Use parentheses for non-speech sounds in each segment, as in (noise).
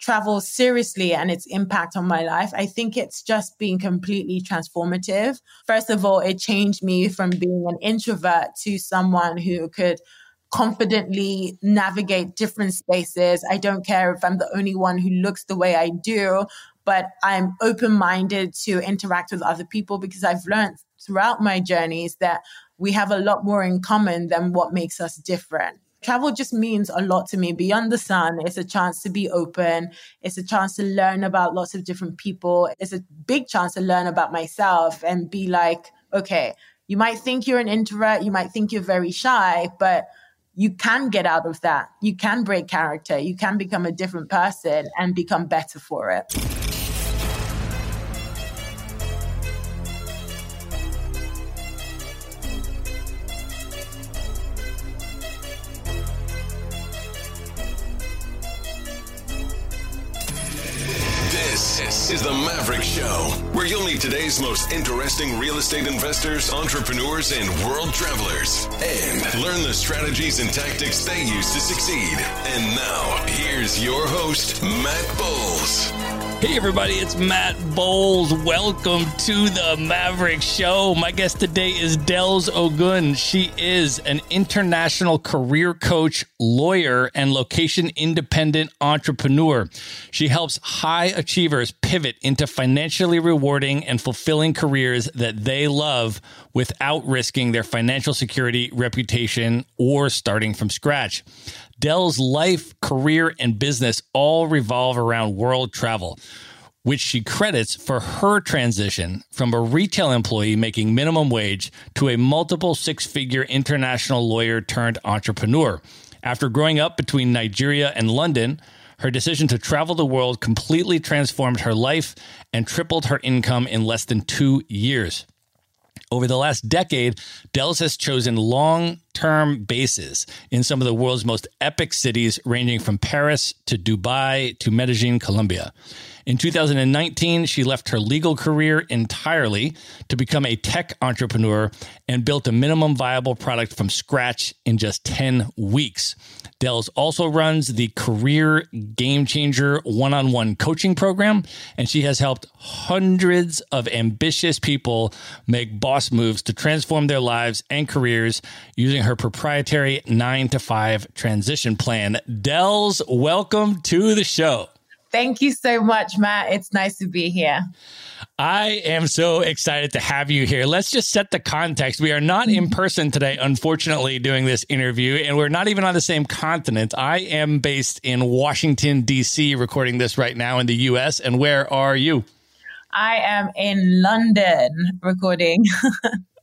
travel seriously and its impact on my life, I think it's just been completely transformative. First of all, it changed me from being an introvert to someone who could confidently navigate different spaces. I don't care if I'm the only one who looks the way I do, but I'm open minded to interact with other people because I've learned throughout my journeys that we have a lot more in common than what makes us different travel just means a lot to me beyond the sun. It's a chance to be open. It's a chance to learn about lots of different people. It's a big chance to learn about myself and be like, okay, you might think you're an introvert, you might think you're very shy, but you can get out of that. You can break character. You can become a different person and become better for it. This is the Maverick Show, where you'll meet today's most interesting real estate investors, entrepreneurs, and world travelers, and learn the strategies and tactics they use to succeed. And now, here's your host, Matt Bowles. Hey, everybody, it's Matt Bowles. Welcome to the Maverick Show. My guest today is Dels Ogun. She is an international career coach, lawyer, and location independent entrepreneur. She helps high achievers pivot into financially rewarding and fulfilling careers that they love without risking their financial security, reputation, or starting from scratch. Dels' life, career, and business all revolve around world travel, which she credits for her transition from a retail employee making minimum wage to a multiple six figure international lawyer turned entrepreneur. After growing up between Nigeria and London, her decision to travel the world completely transformed her life and tripled her income in less than two years. Over the last decade, Dels has chosen long term bases in some of the world's most epic cities, ranging from Paris to Dubai to Medellin, Colombia. In 2019, she left her legal career entirely to become a tech entrepreneur and built a minimum viable product from scratch in just 10 weeks. Dels also runs the Career Game Changer one on one coaching program, and she has helped hundreds of ambitious people make boss moves to transform their lives and careers using her proprietary nine to five transition plan. Dels, welcome to the show. Thank you so much, Matt. It's nice to be here. I am so excited to have you here. Let's just set the context. We are not in person today, unfortunately, doing this interview, and we're not even on the same continent. I am based in Washington, D.C., recording this right now in the U.S. And where are you? I am in London recording. (laughs)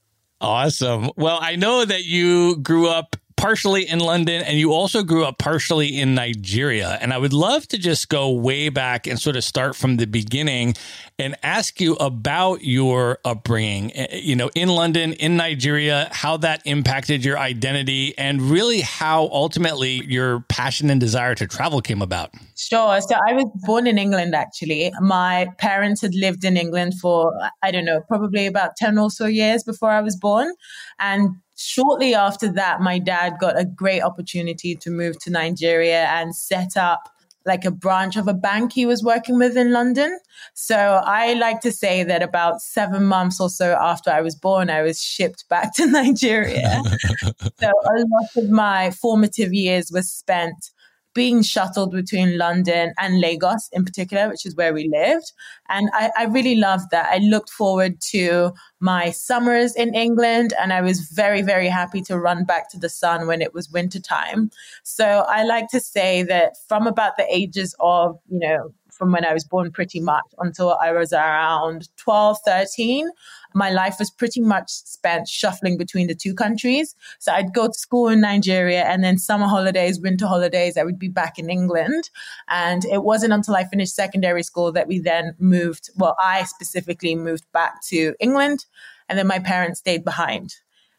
awesome. Well, I know that you grew up partially in London and you also grew up partially in Nigeria. And I would love to just go way back and sort of start from the beginning and ask you about your upbringing, eh, you know, in London, in Nigeria, how that impacted your identity and really how ultimately your passion and desire to travel came about. Sure. So I was born in England, actually. My parents had lived in England for, I don't know, probably about 10 or so years before I was born. And shortly after that, my dad got a great opportunity to move to Nigeria and set up like a branch of a bank he was working with in London. So I like to say that about seven months or so after I was born, I was shipped back to (laughs) Nigeria. (laughs) so a lot of my formative years was spent being shuttled between London and Lagos in particular, which is where we lived. And I, I really loved that. I looked forward to my summers in England and I was very, very happy to run back to the sun when it was winter time. So I like to say that from about the ages of, you know, from when I was born pretty much until I was around 12, 13, my life was pretty much spent shuffling between the two countries. So I'd go to school in Nigeria and then summer holidays, winter holidays, I would be back in England. And it wasn't until I finished secondary school that we then moved, well, I specifically moved back to England and then my parents stayed behind.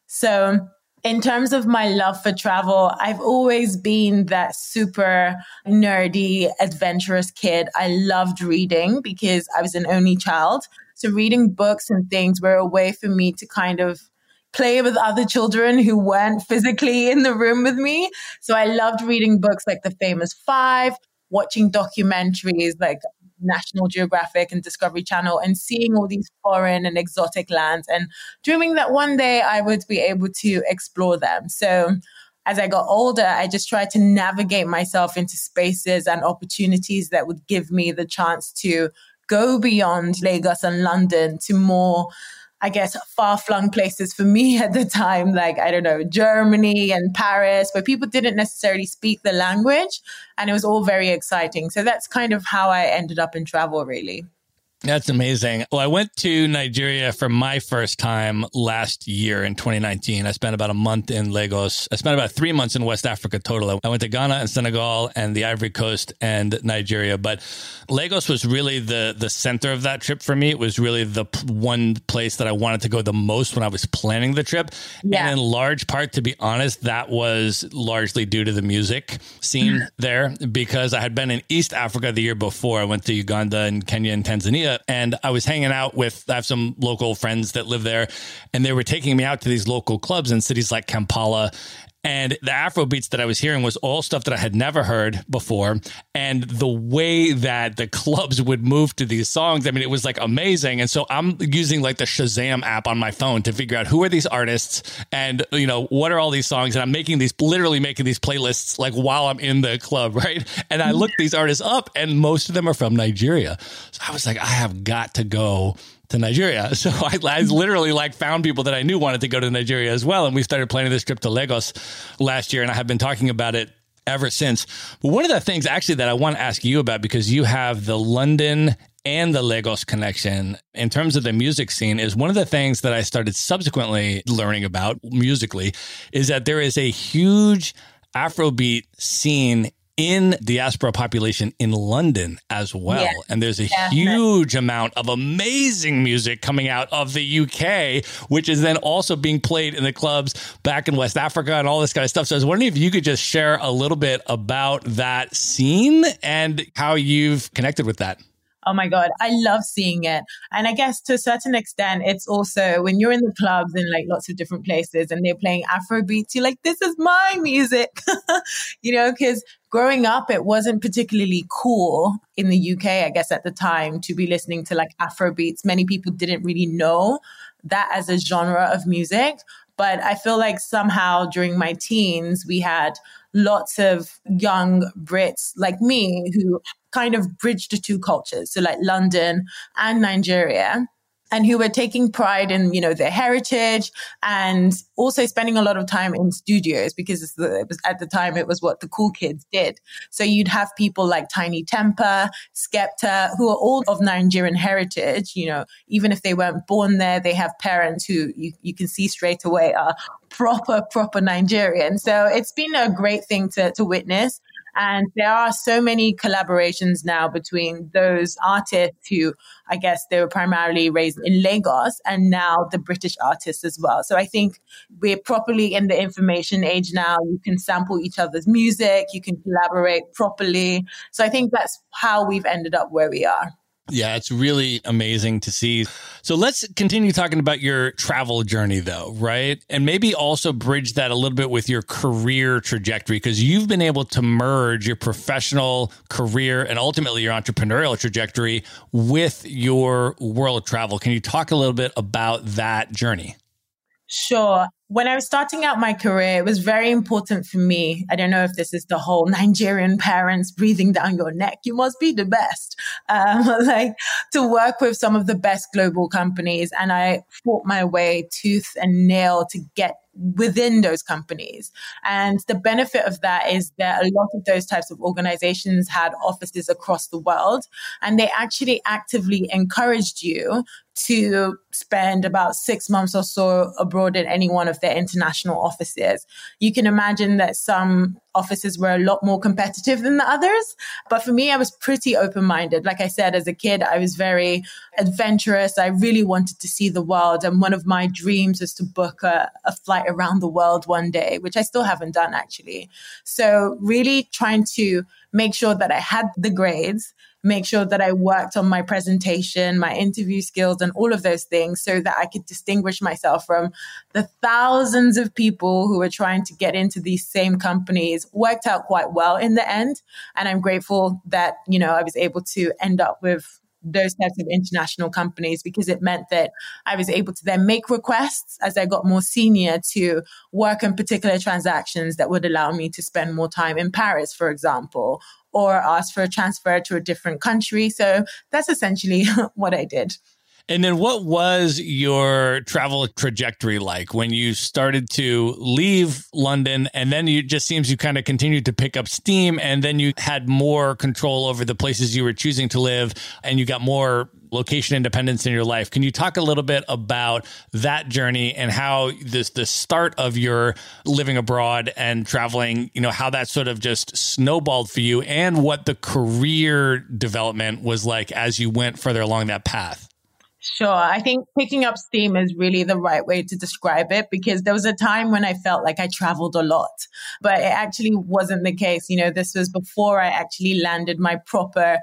So in terms of my love for travel, I've always been that super nerdy, adventurous kid. I loved reading because I was an only child. So reading books and things were a way for me to kind of play with other children who weren't physically in the room with me. So I loved reading books like The Famous Five, watching documentaries like National Geographic and Discovery Channel and seeing all these foreign and exotic lands and dreaming that one day I would be able to explore them. So as I got older, I just tried to navigate myself into spaces and opportunities that would give me the chance to go beyond Lagos and London to more I guess, far flung places for me (laughs) at the time, like, I don't know, Germany and Paris, where people didn't necessarily speak the language. And it was all very exciting. So that's kind of how I ended up in travel, really. That's amazing. Well, I went to Nigeria for my first time last year in 2019. I spent about a month in Lagos. I spent about three months in West Africa total. I went to Ghana and Senegal and the Ivory Coast and Nigeria. But Lagos was really the the center of that trip for me. It was really the one place that I wanted to go the most when I was planning the trip. Yeah. And in large part, to be honest, that was largely due to the music scene mm. (clears throat) there because I had been in East Africa the year before. I went to Uganda and Kenya and Tanzania and I was hanging out with I have some local friends that live there, and they were taking me out to these local clubs in cities like Kampala and the Afro beats that I was hearing was all stuff that I had never heard before. And the way that the clubs would move to these songs, I mean, it was like amazing. And so I'm using like the Shazam app on my phone to figure out who are these artists and, you know, what are all these songs. And I'm making these, literally making these playlists like while I'm in the club, (laughs) right? And I looked these artists up and most of them are from Nigeria. So I was like, I have got to go to Nigeria. (laughs) So I, I, literally like found people that I knew wanted to go to Nigeria as well. And we started planning this trip to Lagos last year. And I have been talking about it ever since. But one of the things actually that I want to ask you about, because you have the London and the Lagos connection in terms of the music scene is one of the things that I started subsequently learning about musically is that there is a huge Afrobeat scene in diaspora population in London as well. Yeah. And there's a yeah. huge amount of amazing music coming out of the UK, which is then also being played in the clubs back in West Africa and all this kind of stuff. So I was wondering if you could just share a little bit about that scene and how you've connected with that. Oh my God, I love seeing it. And I guess to a certain extent, it's also when you're in the clubs in like lots of different places and they're playing Afro beats, you're like, this is my music, (laughs) you know, because growing up, it wasn't particularly cool in the UK, I guess, at the time to be listening to like Afro beats. Many people didn't really know that as a genre of music. But I feel like somehow during my teens, we had lots of young Brits like me who kind of bridged the two cultures. So like London and Nigeria and who were taking pride in, you know, their heritage and also spending a lot of time in studios because it was at the time it was what the cool kids did. So you'd have people like Tinie Tempah, Skepta, who are all of Nigerian heritage. You know, even if they weren't born there, they have parents who you, you can see straight away are proper, proper Nigerian. So it's been a great thing to, to witness. And there are so many collaborations now between those artists who I guess they were primarily raised in Lagos and now the British artists as well. So I think we're properly in the information age now. You can sample each other's music, you can collaborate properly. So I think that's how we've ended up where we are. Yeah, it's really amazing to see. So let's continue talking about your travel journey, though, right? And maybe also bridge that a little bit with your career trajectory, because you've been able to merge your professional career and ultimately your entrepreneurial trajectory with your world travel. Can you talk a little bit about that journey? Sure when I was starting out my career, it was very important for me. I don't know if this is the whole Nigerian parents breathing down your neck. You must be the best. Um, (laughs) like to work with some of the best global companies. And I fought my way tooth and nail to get within those companies. And the benefit of that is that a lot of those types of organizations had offices across the world and they actually actively encouraged you to spend about six months or so abroad in any one of their international offices. You can imagine that some offices were a lot more competitive than the others. But for me, I was pretty open minded. Like I said, as a kid, I was very adventurous. I really wanted to see the world. And one of my dreams was to book a, a flight around the world one day, which I still haven't done actually. So really trying to make sure that I had the grades make sure that I worked on my presentation, my interview skills, and all of those things so that I could distinguish myself from the thousands of people who were trying to get into these same companies. Worked out quite well in the end. And I'm grateful that, you know, I was able to end up with those types of international companies because it meant that I was able to then make requests as I got more senior to work on particular transactions that would allow me to spend more time in Paris, for example, or ask for a transfer to a different country. So that's essentially (laughs) what I did. And then what was your travel trajectory like when you started to leave London and then it just seems you kind of continued to pick up steam and then you had more control over the places you were choosing to live and you got more location independence in your life. Can you talk a little bit about that journey and how this the start of your living abroad and traveling, you know, how that sort of just snowballed for you and what the career development was like as you went further along that path? Sure. I think picking up steam is really the right way to describe it because there was a time when I felt like I traveled a lot, but it actually wasn't the case. You know, this was before I actually landed my proper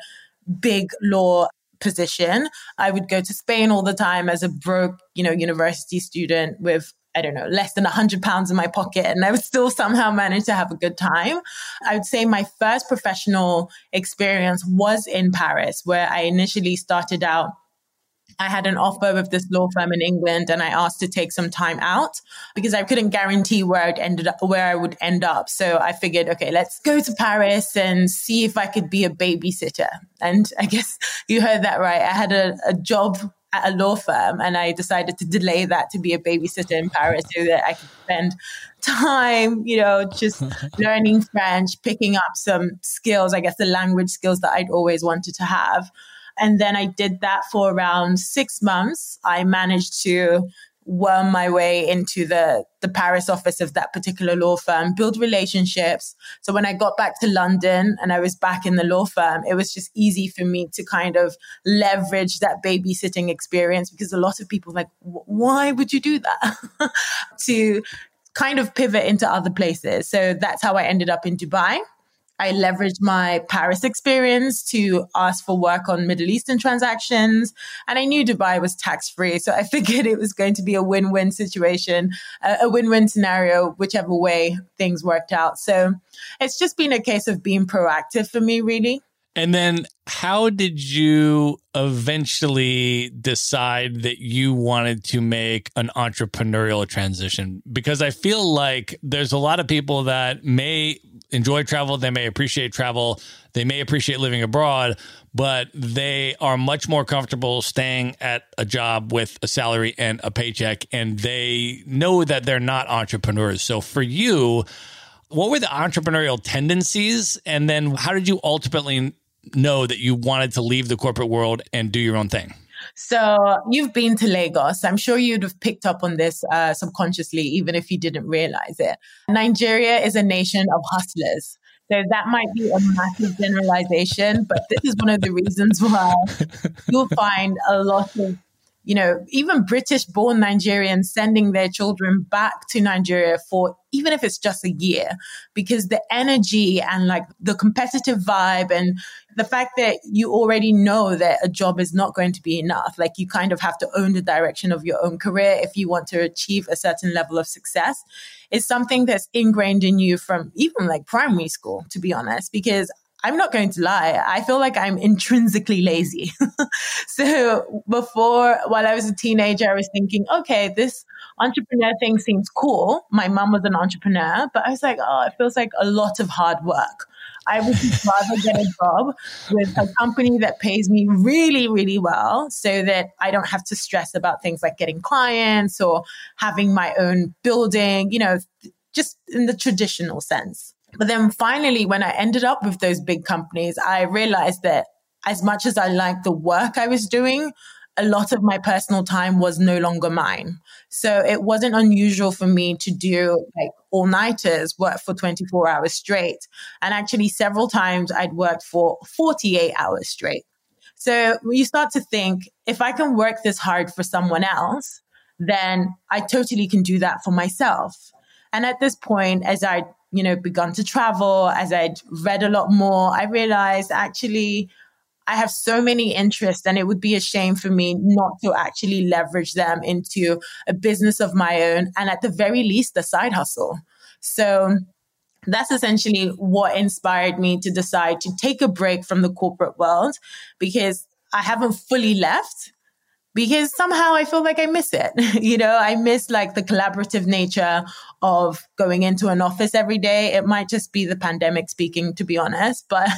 big law position. I would go to Spain all the time as a broke, you know, university student with I don't know, less than 100 pounds in my pocket, and I would still somehow manage to have a good time. I would say my first professional experience was in Paris, where I initially started out I had an offer with this law firm in England and I asked to take some time out because I couldn't guarantee where I'd ended up, where I would end up. So I figured, okay, let's go to Paris and see if I could be a babysitter. And (laughs) I guess you heard that right. I had a, a job at a law firm and I decided to delay that to be a babysitter in Paris so that I could spend time, you know, just (laughs) learning French, picking up some skills, I guess the language skills that I'd always wanted to have. And then I did that for around six months. I managed to worm my way into the the Paris office of that particular law firm, build relationships. So when I got back to London and I was back in the law firm, it was just easy for me to kind of leverage that babysitting experience because a lot of people like, why would you do that? (laughs) to kind of pivot into other places. So that's how I ended up in Dubai. I leveraged my Paris experience to ask for work on Middle Eastern transactions. And I knew Dubai was tax free. So I (laughs) figured it was going to be a win win situation, a win win scenario, whichever way things worked out. So it's just been a case of being proactive for me, really. And then how did you eventually decide that you wanted to make an entrepreneurial transition? Because I feel like there's a lot of people that may enjoy travel, they may appreciate travel, they may appreciate living abroad, but they are much more comfortable staying at a job with a salary and a paycheck and they know that they're not entrepreneurs. So for you, what were the entrepreneurial tendencies and then how did you ultimately know that you wanted to leave the corporate world and do your own thing? So you've been to Lagos. I'm sure you'd have picked up on this uh, subconsciously, even if you didn't realize it. Nigeria is a nation of hustlers. So that might be a massive generalization, but this is one of the reasons why you'll find a lot of you know, even British born Nigerians sending their children back to Nigeria for even if it's just a year, because the energy and like the competitive vibe and the fact that you already know that a job is not going to be enough, like you kind of have to own the direction of your own career if you want to achieve a certain level of success, is something that's ingrained in you from even like primary school, to be honest, because I'm not going to lie. I feel like I'm intrinsically lazy. (laughs) so before, while I was a teenager, I was thinking, okay, this entrepreneur thing seems cool. My mom was an entrepreneur, but I was like, oh, it feels like a lot of hard work. I would (laughs) rather get a job with a company that pays me really, really well so that I don't have to stress about things like getting clients or having my own building, you know, just in the traditional sense. But then finally, when I ended up with those big companies, I realized that as much as I liked the work I was doing, a lot of my personal time was no longer mine. So it wasn't unusual for me to do like all nighters, work for 24 hours straight. And actually, several times I'd worked for 48 hours straight. So you start to think if I can work this hard for someone else, then I totally can do that for myself. And at this point, as I, you know, begun to travel, as I'd read a lot more, I realized actually I have so many interests and it would be a shame for me not to actually leverage them into a business of my own and at the very least a side hustle. So that's essentially what inspired me to decide to take a break from the corporate world because I haven't fully left because somehow I feel like I miss it. (laughs) you know, I miss like the collaborative nature of going into an office every day. It might just be the pandemic speaking, to be honest, but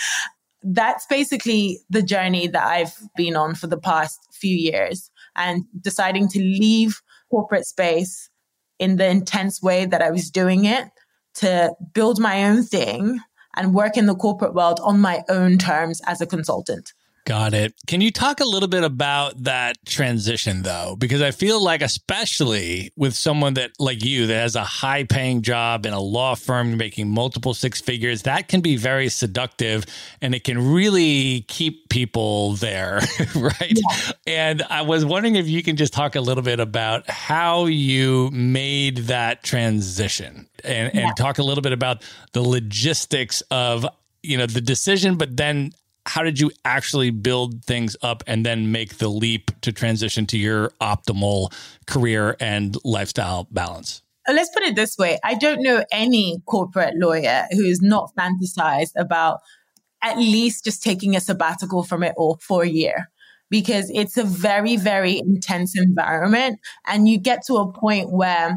(laughs) that's basically the journey that I've been on for the past few years and deciding to leave corporate space in the intense way that I was doing it to build my own thing and work in the corporate world on my own terms as a consultant. Got it. Can you talk a little bit about that transition though? Because I feel like, especially with someone that like you that has a high paying job in a law firm making multiple six figures, that can be very seductive and it can really keep people there. (laughs) right. Yeah. And I was wondering if you can just talk a little bit about how you made that transition and, yeah. and talk a little bit about the logistics of you know the decision but then how did you actually build things up and then make the leap to transition to your optimal career and lifestyle balance? Uh, let's put it this way I don't know any corporate lawyer who is not fantasized about at least just taking a sabbatical from it all for a year because it's a very, very intense environment. And you get to a point where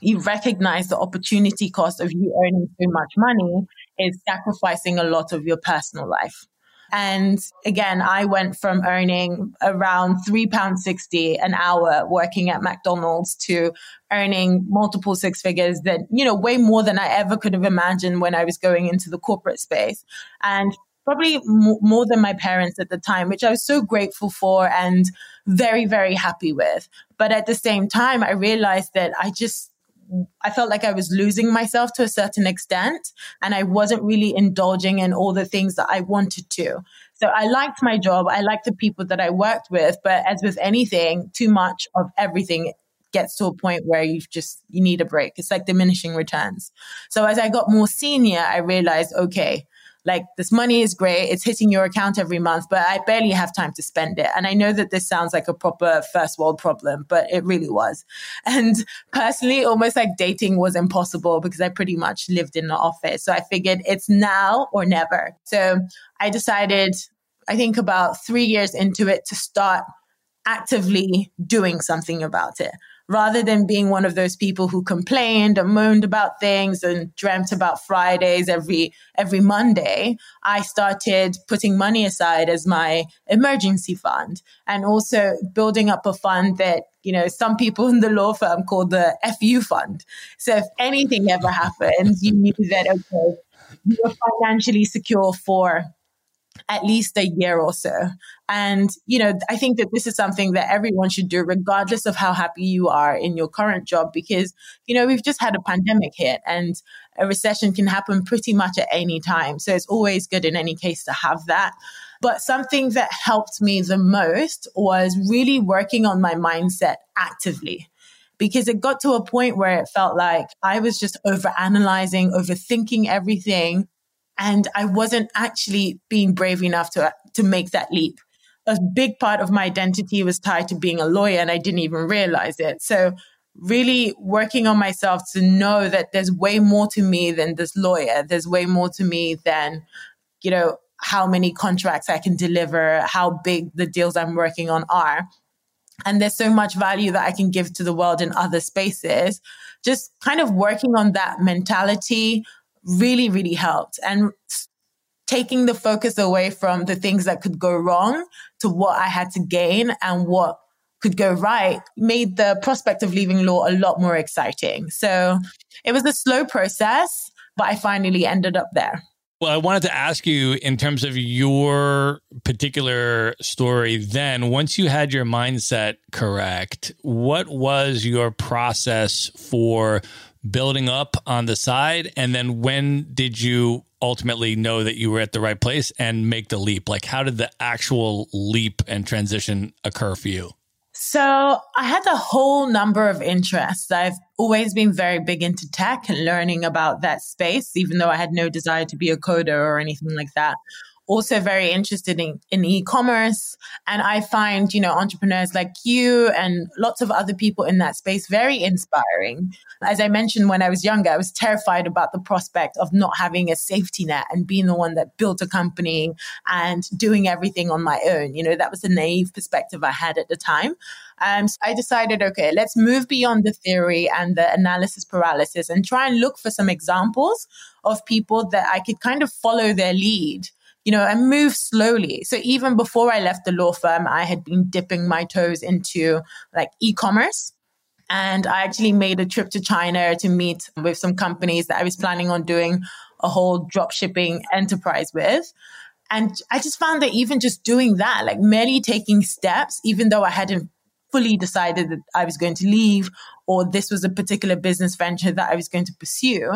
you recognize the opportunity cost of you earning so much money is sacrificing a lot of your personal life. And again, I went from earning around three pounds sixty an hour working at McDonald's to earning multiple six figures that, you know, way more than I ever could have imagined when I was going into the corporate space. And probably more than my parents at the time, which I was so grateful for and very, very happy with. But at the same time, I realized that I just I felt like I was losing myself to a certain extent and I wasn't really indulging in all the things that I wanted to. So I liked my job. I liked the people that I worked with, but as with anything, too much of everything gets to a point where you just you need a break. It's like diminishing returns. So as I got more senior, I realized, okay, like this money is great. It's hitting your account every month, but I barely have time to spend it. And I know that this sounds like a proper first world problem, but it really was. (laughs) And personally, almost like dating was impossible because I pretty much lived in the office. So I figured it's now or never. So I decided, I think about three years into it to start actively doing something about it rather than being one of those people who complained and moaned about things and dreamt about Fridays every every Monday, I started putting money aside as my emergency fund and also building up a fund that you know some people in the law firm call the FU fund. So if anything ever happened, you knew that okay, you were financially secure for at least a year or so. And, you know, I think that this is something that everyone should do, regardless of how happy you are in your current job, because, you know, we've just had a pandemic hit and a recession can happen pretty much at any time. So it's always good in any case to have that. But something that helped me the most was really working on my mindset actively because it got to a point where it felt like I was just over analyzing, overthinking everything and I wasn't actually being brave enough to, to make that leap. A big part of my identity was tied to being a lawyer and I didn't even realize it. So really working on myself to know that there's way more to me than this lawyer. There's way more to me than, you know, how many contracts I can deliver, how big the deals I'm working on are. And there's so much value that I can give to the world in other spaces. Just kind of working on that mentality really, really helped. And taking the focus away from the things that could go wrong to what I had to gain and what could go right made the prospect of leaving law a lot more exciting. So it was a slow process, but I finally ended up there. Well, I wanted to ask you in terms of your particular story, then, once you had your mindset correct, what was your process for building up on the side? And then when did you ultimately know that you were at the right place and make the leap? Like, how did the actual leap and transition occur for you? So I had a whole number of interests. I've always been very big into tech and learning about that space, even though I had no desire to be a coder or anything like that also very interested in, in e-commerce. And I find, you know, entrepreneurs like you and lots of other people in that space very inspiring. As I mentioned when I was younger, I was terrified about the prospect of not having a safety net and being the one that built a company and doing everything on my own. You know, that was the naive perspective I had at the time. Um, so I decided, okay, let's move beyond the theory and the analysis paralysis and try and look for some examples of people that I could kind of follow their lead you know, and move slowly. So even before I left the law firm, I had been dipping my toes into like e-commerce. And I actually made a trip to China to meet with some companies that I was planning on doing a whole drop shipping enterprise with. And I just found that even just doing that, like merely taking steps, even though I hadn't fully decided that I was going to leave or this was a particular business venture that I was going to pursue,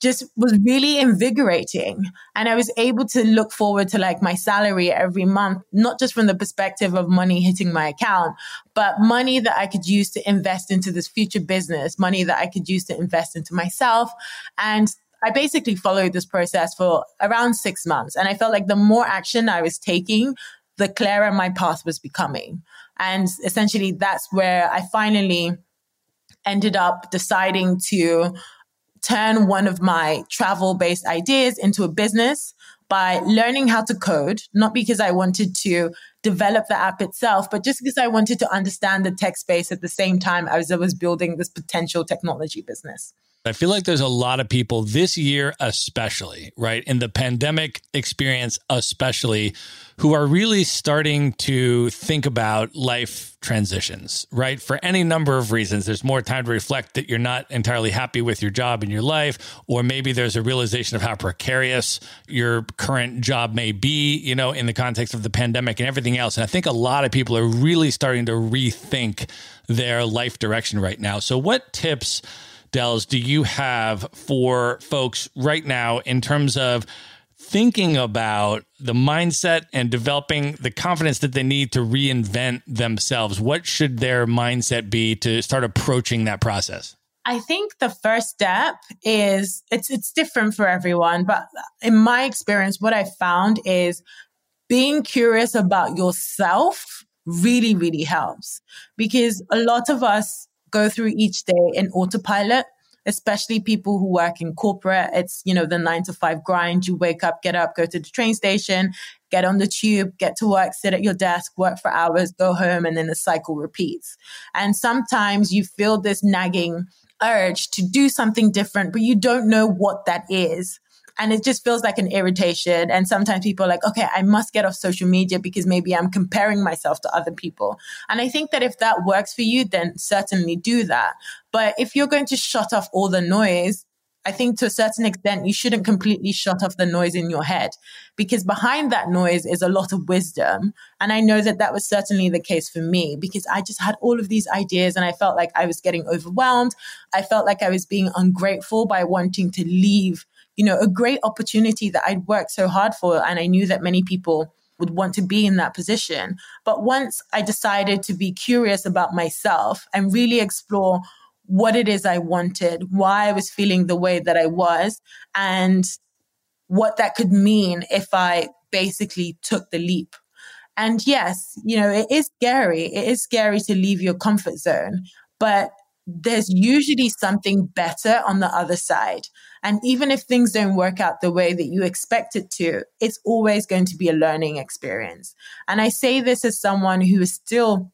just was really invigorating. And I was able to look forward to like my salary every month, not just from the perspective of money hitting my account, but money that I could use to invest into this future business, money that I could use to invest into myself. And I basically followed this process for around six months. And I felt like the more action I was taking, the clearer my path was becoming. And essentially, that's where I finally ended up deciding to turn one of my travel based ideas into a business by learning how to code, not because I wanted to develop the app itself, but just because I wanted to understand the tech space at the same time as I was building this potential technology business. I feel like there's a lot of people this year, especially, right? In the pandemic experience, especially, who are really starting to think about life transitions, right? For any number of reasons. There's more time to reflect that you're not entirely happy with your job in your life, or maybe there's a realization of how precarious your current job may be, you know, in the context of the pandemic and everything else. And I think a lot of people are really starting to rethink their life direction right now. So, what tips? Dels, do you have for folks right now in terms of thinking about the mindset and developing the confidence that they need to reinvent themselves? What should their mindset be to start approaching that process? I think the first step is it's it's different for everyone, but in my experience what I found is being curious about yourself really really helps because a lot of us go through each day in autopilot especially people who work in corporate. It's, you know, the nine to five grind. You wake up, get up, go to the train station, get on the tube, get to work, sit at your desk, work for hours, go home, and then the cycle repeats. And sometimes you feel this nagging urge to do something different, but you don't know what that is and it just feels like an irritation. And sometimes people are like, okay, I must get off social media because maybe I'm comparing myself to other people. And I think that if that works for you, then certainly do that. But if you're going to shut off all the noise, I think to a certain extent, you shouldn't completely shut off the noise in your head because behind that noise is a lot of wisdom. And I know that that was certainly the case for me because I just had all of these ideas and I felt like I was getting overwhelmed. I felt like I was being ungrateful by wanting to leave you know, a great opportunity that I'd worked so hard for. And I knew that many people would want to be in that position. But once I decided to be curious about myself and really explore what it is I wanted, why I was feeling the way that I was, and what that could mean if I basically took the leap. And yes, you know, it is scary. It is scary to leave your comfort zone, but there's usually something better on the other side. And even if things don't work out the way that you expect it to, it's always going to be a learning experience. And I say this as someone who is still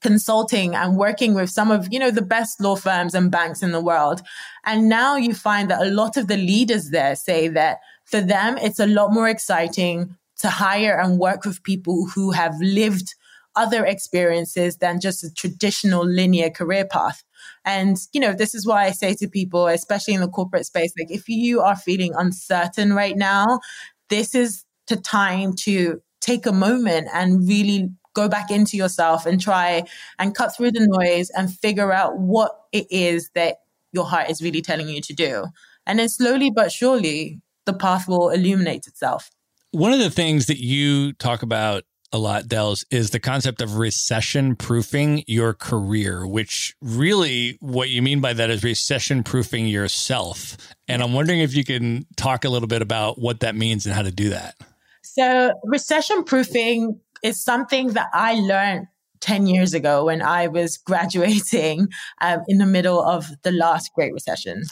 consulting and working with some of, you know, the best law firms and banks in the world. And now you find that a lot of the leaders there say that for them, it's a lot more exciting to hire and work with people who have lived other experiences than just a traditional linear career path. And, you know, this is why I say to people, especially in the corporate space, like if you are feeling uncertain right now, this is the time to take a moment and really go back into yourself and try and cut through the noise and figure out what it is that your heart is really telling you to do. And then slowly but surely, the path will illuminate itself. One of the things that you talk about a lot, Dels, is the concept of recession proofing your career, which really what you mean by that is recession proofing yourself. And I'm wondering if you can talk a little bit about what that means and how to do that. So, recession proofing is something that I learned 10 years ago when I was graduating um, in the middle of the last Great Recession.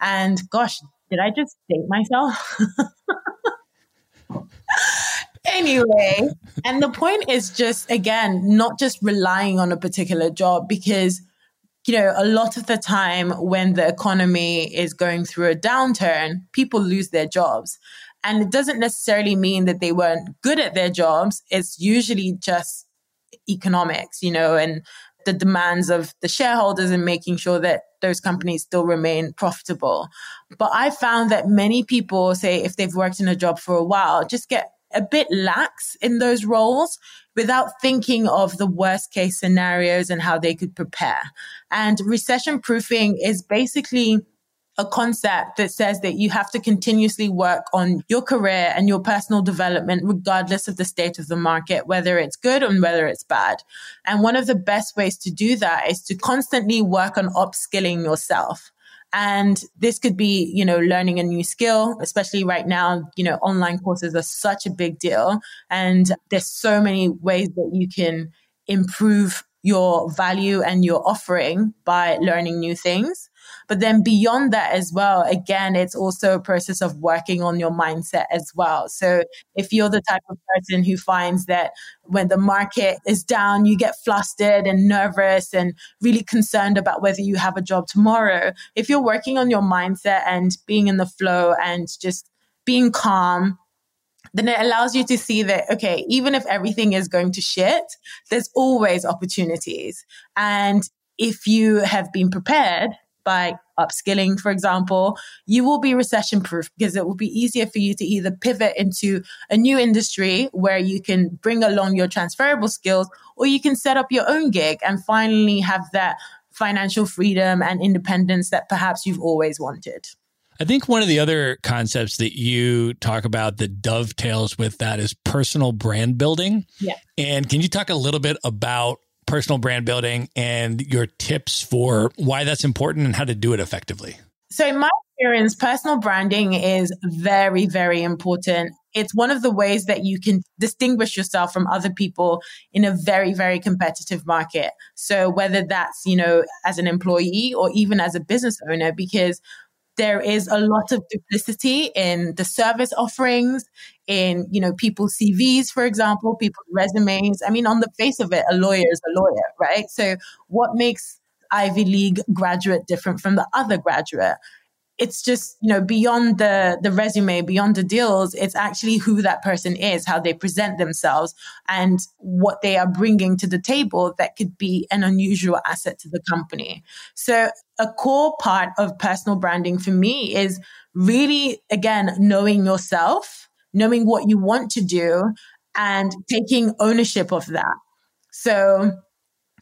And gosh, did I just date myself? (laughs) anyway, and the point is just, again, not just relying on a particular job because you know, a lot of the time when the economy is going through a downturn, people lose their jobs. And it doesn't necessarily mean that they weren't good at their jobs. It's usually just economics, you know, and the demands of the shareholders and making sure that those companies still remain profitable. But I found that many people say if they've worked in a job for a while, just get a bit lax in those roles without thinking of the worst case scenarios and how they could prepare. And recession proofing is basically a concept that says that you have to continuously work on your career and your personal development, regardless of the state of the market, whether it's good and whether it's bad. And one of the best ways to do that is to constantly work on upskilling yourself. And this could be, you know, learning a new skill, especially right now, you know, online courses are such a big deal. And there's so many ways that you can improve your value and your offering by learning new things. But then beyond that as well, again, it's also a process of working on your mindset as well. So if you're the type of person who finds that when the market is down, you get flustered and nervous and really concerned about whether you have a job tomorrow, if you're working on your mindset and being in the flow and just being calm, then it allows you to see that, okay, even if everything is going to shit, there's always opportunities. And if you have been prepared, by upskilling, for example, you will be recession proof because it will be easier for you to either pivot into a new industry where you can bring along your transferable skills or you can set up your own gig and finally have that financial freedom and independence that perhaps you've always wanted. I think one of the other concepts that you talk about that dovetails with that is personal brand building. Yeah. And can you talk a little bit about personal brand building and your tips for why that's important and how to do it effectively. So, in my experience, personal branding is very, very important. It's one of the ways that you can distinguish yourself from other people in a very, very competitive market. So, whether that's, you know, as an employee or even as a business owner, because there is a lot of duplicity in the service offerings in you know people's cvs for example people's resumes. I mean on the face of it a lawyer is a lawyer right? So what makes ivy league graduate different from the other graduate? It's just you know beyond the the resume beyond the deals it's actually who that person is how they present themselves and what they are bringing to the table that could be an unusual asset to the company. So a core part of personal branding for me is really again knowing yourself knowing what you want to do and taking ownership of that. So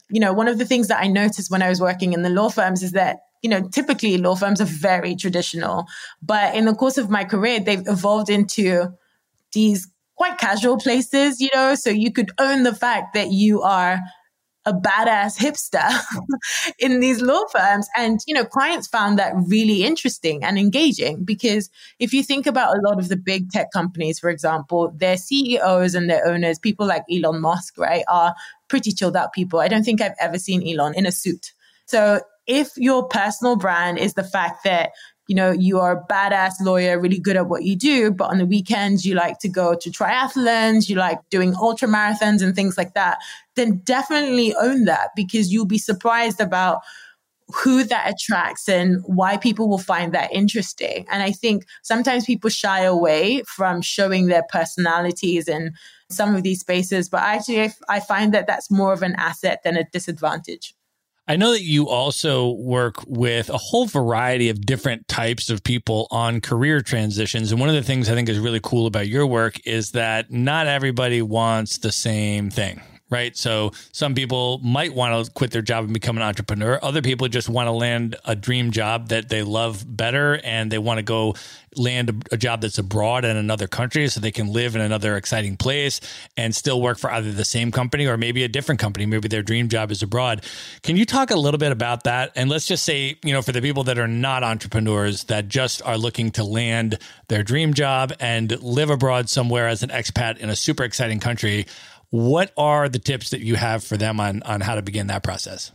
you know one of the things that i noticed when i was working in the law firms is that you know, typically law firms are very traditional, but in the course of my career, they've evolved into these quite casual places, you know, so you could own the fact that you are a badass hipster (laughs) in these law firms. And, you know, clients found that really interesting and engaging because if you think about a lot of the big tech companies, for example, their CEOs and their owners, people like Elon Musk, right, are pretty chilled out people. I don't think I've ever seen Elon in a suit. So if your personal brand is the fact that you know, you are a badass lawyer, really good at what you do, but on the weekends you like to go to triathlons, you like doing ultra marathons and things like that, then definitely own that because you'll be surprised about who that attracts and why people will find that interesting. And I think sometimes people shy away from showing their personalities in some of these spaces, but actually I find that that's more of an asset than a disadvantage. I know that you also work with a whole variety of different types of people on career transitions. And one of the things I think is really cool about your work is that not everybody wants the same thing right? So some people might want to quit their job and become an entrepreneur. Other people just want to land a dream job that they love better and they want to go land a, job that's abroad in another country so they can live in another exciting place and still work for either the same company or maybe a different company. Maybe their dream job is abroad. Can you talk a little bit about that? And let's just say, you know, for the people that are not entrepreneurs that just are looking to land their dream job and live abroad somewhere as an expat in a super exciting country what are the tips that you have for them on, on how to begin that process?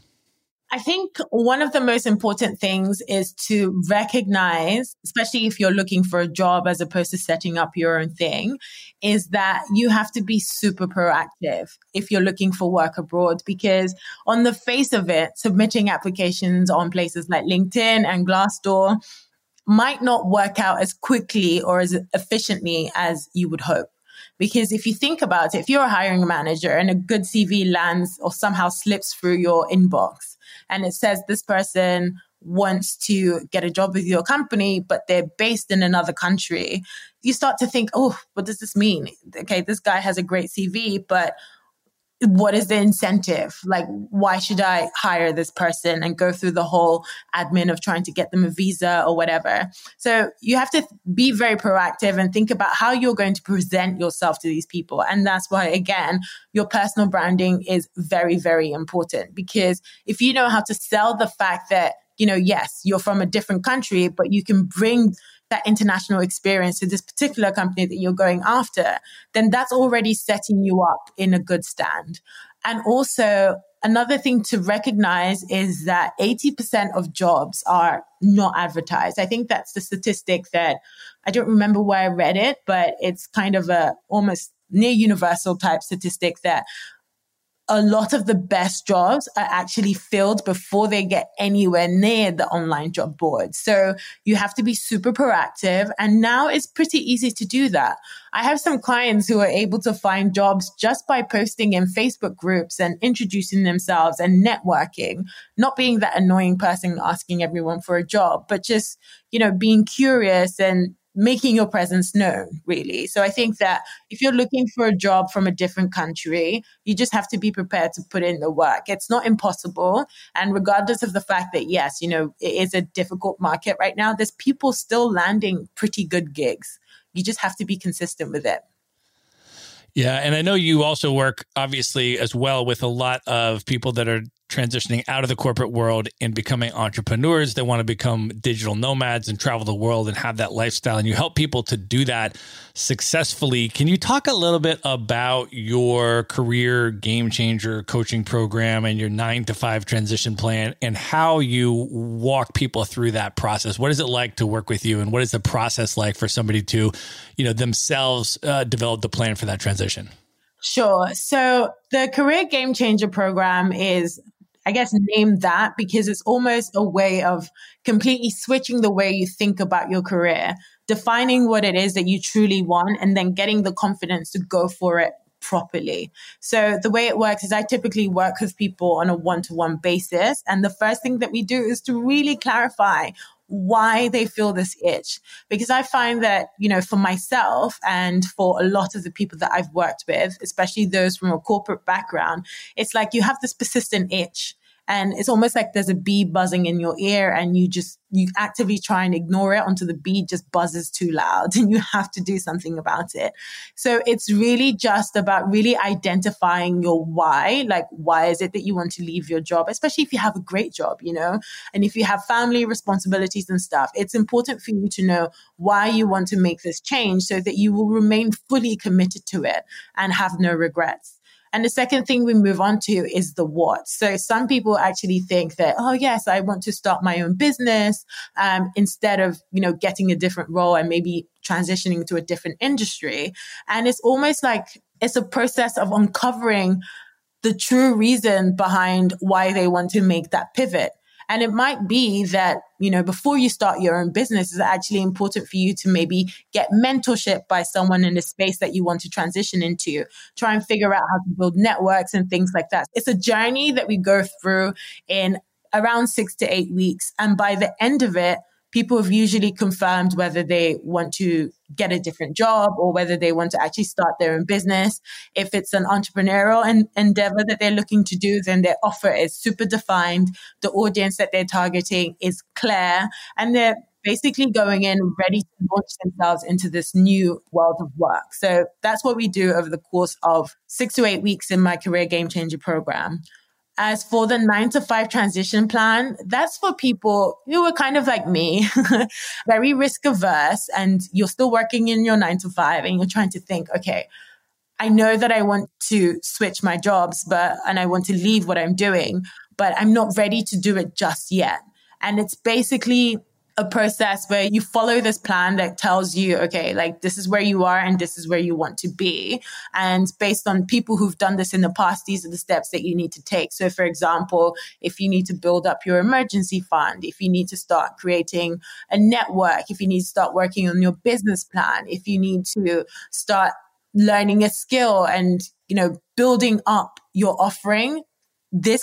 I think one of the most important things is to recognize, especially if you're looking for a job as opposed to setting up your own thing, is that you have to be super proactive if you're looking for work abroad. Because on the face of it, submitting applications on places like LinkedIn and Glassdoor might not work out as quickly or as efficiently as you would hope. Because if you think about it, if you're a hiring manager and a good CV lands or somehow slips through your inbox and it says this person wants to get a job with your company, but they're based in another country, you start to think, oh, what does this mean? Okay, this guy has a great CV, but what is the incentive? Like, why should I hire this person and go through the whole admin of trying to get them a visa or whatever? So you have to be very proactive and think about how you're going to present yourself to these people. And that's why, again, your personal branding is very, very important because if you know how to sell the fact that, you know, yes, you're from a different country, but you can bring that international experience to this particular company that you're going after, then that's already setting you up in a good stand. And also, another thing to recognize is that 80% of jobs are not advertised. I think that's the statistic that I don't remember where I read it, but it's kind of a almost near universal type statistic that a lot of the best jobs are actually filled before they get anywhere near the online job board. So you have to be super proactive. And now it's pretty easy to do that. I have some clients who are able to find jobs just by posting in Facebook groups and introducing themselves and networking, not being that annoying person asking everyone for a job, but just, you know, being curious and making your presence known, really. So I think that if you're looking for a job from a different country, you just have to be prepared to put in the work. It's not impossible. And regardless of the fact that, yes, you know, it is a difficult market right now, there's people still landing pretty good gigs. You just have to be consistent with it. Yeah. And I know you also work, obviously, as well with a lot of people that are transitioning out of the corporate world and becoming entrepreneurs. They want to become digital nomads and travel the world and have that lifestyle. And you help people to do that successfully. Can you talk a little bit about your career game changer coaching program and your nine to five transition plan and how you walk people through that process? What is it like to work with you? And what is the process like for somebody to, you know, themselves uh, develop the plan for that transition? Sure. So the Career Game Changer program is I guess, name that because it's almost a way of completely switching the way you think about your career, defining what it is that you truly want, and then getting the confidence to go for it properly. So the way it works is I typically work with people on a one-to-one basis and the first thing that we do is to really clarify why they feel this itch. Because I find that, you know, for myself and for a lot of the people that I've worked with, especially those from a corporate background, it's like you have this persistent itch and it's almost like there's a bee buzzing in your ear and you just you actively try and ignore it until the bee just buzzes too loud (laughs) and you have to do something about it. So it's really just about really identifying your why like why is it that you want to leave your job especially if you have a great job you know and if you have family responsibilities and stuff. It's important for you to know why you want to make this change so that you will remain fully committed to it and have no regrets And the second thing we move on to is the what. So some people actually think that, oh, yes, I want to start my own business um, instead of, you know, getting a different role and maybe transitioning to a different industry. And it's almost like it's a process of uncovering the true reason behind why they want to make that pivot. And it might be that, you know, before you start your own business, it's actually important for you to maybe get mentorship by someone in the space that you want to transition into. Try and figure out how to build networks and things like that. It's a journey that we go through in around six to eight weeks. And by the end of it, people have usually confirmed whether they want to get a different job or whether they want to actually start their own business. If it's an entrepreneurial en- endeavor that they're looking to do, then their offer is super defined. The audience that they're targeting is clear and they're basically going in ready to launch themselves into this new world of work. So that's what we do over the course of six to eight weeks in my career game changer program. As for the nine to five transition plan, that's for people who are kind of like me, (laughs) very risk averse, and you're still working in your nine to five and you're trying to think, okay, I know that I want to switch my jobs, but, and I want to leave what I'm doing, but I'm not ready to do it just yet. And it's basically a process where you follow this plan that tells you, okay, like this is where you are and this is where you want to be. And based on people who've done this in the past, these are the steps that you need to take. So, for example, if you need to build up your emergency fund, if you need to start creating a network, if you need to start working on your business plan, if you need to start learning a skill and, you know, building up your offering, this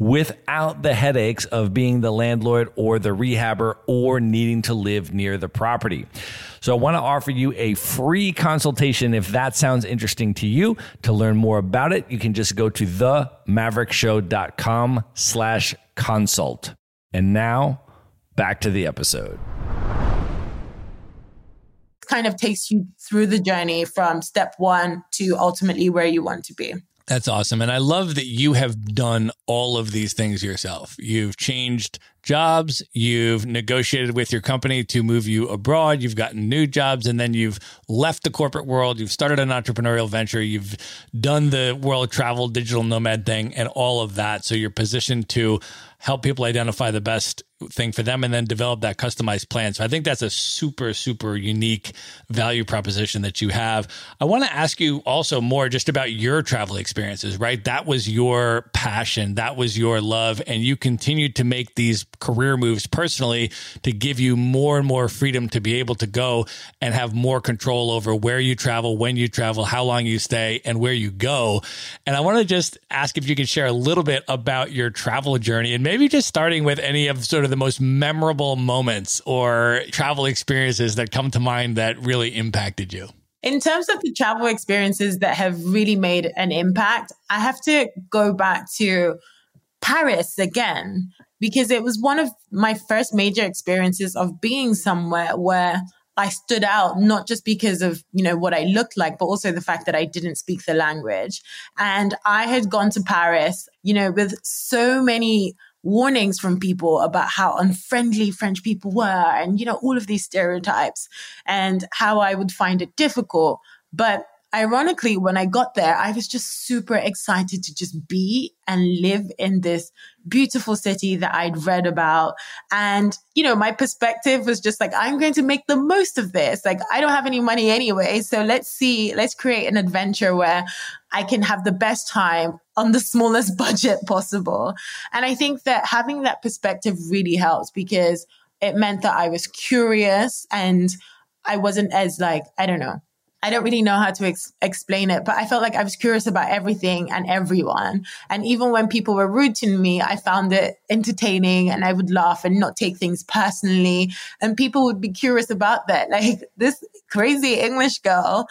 without the headaches of being the landlord or the rehabber or needing to live near the property. So I want to offer you a free consultation if that sounds interesting to you. To learn more about it, you can just go to themaverickshow.com slash consult. And now back to the episode kind of takes you through the journey from step one to ultimately where you want to be. That's awesome. And I love that you have done all of these things yourself. You've changed jobs, you've negotiated with your company to move you abroad, you've gotten new jobs, and then you've left the corporate world, you've started an entrepreneurial venture, you've done the world travel digital nomad thing, and all of that. So you're positioned to help people identify the best thing for them and then develop that customized plan. So I think that's a super, super unique value proposition that you have. I want to ask you also more just about your travel experiences, right? That was your passion, that was your love, and you continued to make these career moves personally to give you more and more freedom to be able to go and have more control over where you travel, when you travel, how long you stay, and where you go. And I want to just ask if you could share a little bit about your travel journey and maybe just starting with any of sort of the most memorable moments or travel experiences that come to mind that really impacted you? In terms of the travel experiences that have really made an impact, I have to go back to Paris again, because it was one of my first major experiences of being somewhere where I stood out, not just because of, you know, what I looked like, but also the fact that I didn't speak the language. And I had gone to Paris, you know, with so many warnings from people about how unfriendly French people were and, you know, all of these stereotypes and how I would find it difficult. But ironically, when I got there, I was just super excited to just be and live in this beautiful city that I'd read about. And, you know, my perspective was just like, I'm going to make the most of this. Like, I don't have any money anyway. So let's see, let's create an adventure where I can have the best time on the smallest (laughs) budget possible. And I think that having that perspective really helps because it meant that I was curious and I wasn't as like, I don't know, I don't really know how to ex- explain it, but I felt like I was curious about everything and everyone. And even when people were rude to me, I found it entertaining and I would laugh and not take things personally. And people would be curious about that. Like this crazy English girl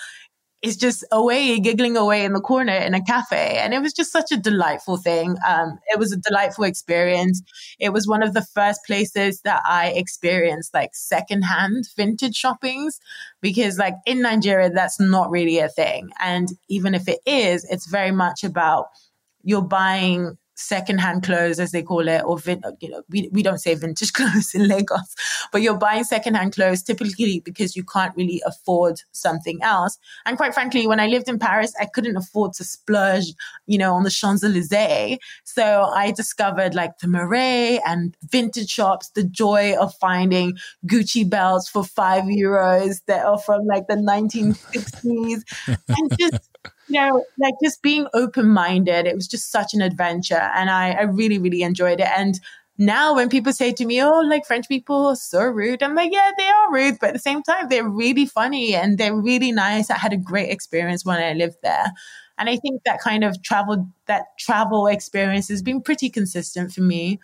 is just away, giggling away in the corner in a cafe. And it was just such a delightful thing. Um, it was a delightful experience. It was one of the first places that I experienced like secondhand vintage shoppings because like in Nigeria, that's not really a thing. And even if it is, it's very much about you're buying secondhand clothes, as they call it, or vin- you know, we, we don't say vintage (laughs) clothes in Lagos, but you're buying secondhand clothes typically because you can't really afford something else. And quite frankly, when I lived in Paris, I couldn't afford to splurge, you know, on the Champs Elysees. So I discovered like the Marais and vintage shops, the joy of finding Gucci belts for five euros that are from like the 1960s, and just (laughs) you know, like just being open minded. It was just such an adventure. And I, I really, really enjoyed it. And now when people say to me, oh, like French people are so rude, I'm like, yeah, they are rude. But at the same time, they're really funny and they're really nice. I had a great experience when I lived there. And I think that kind of travel, that travel experience has been pretty consistent for me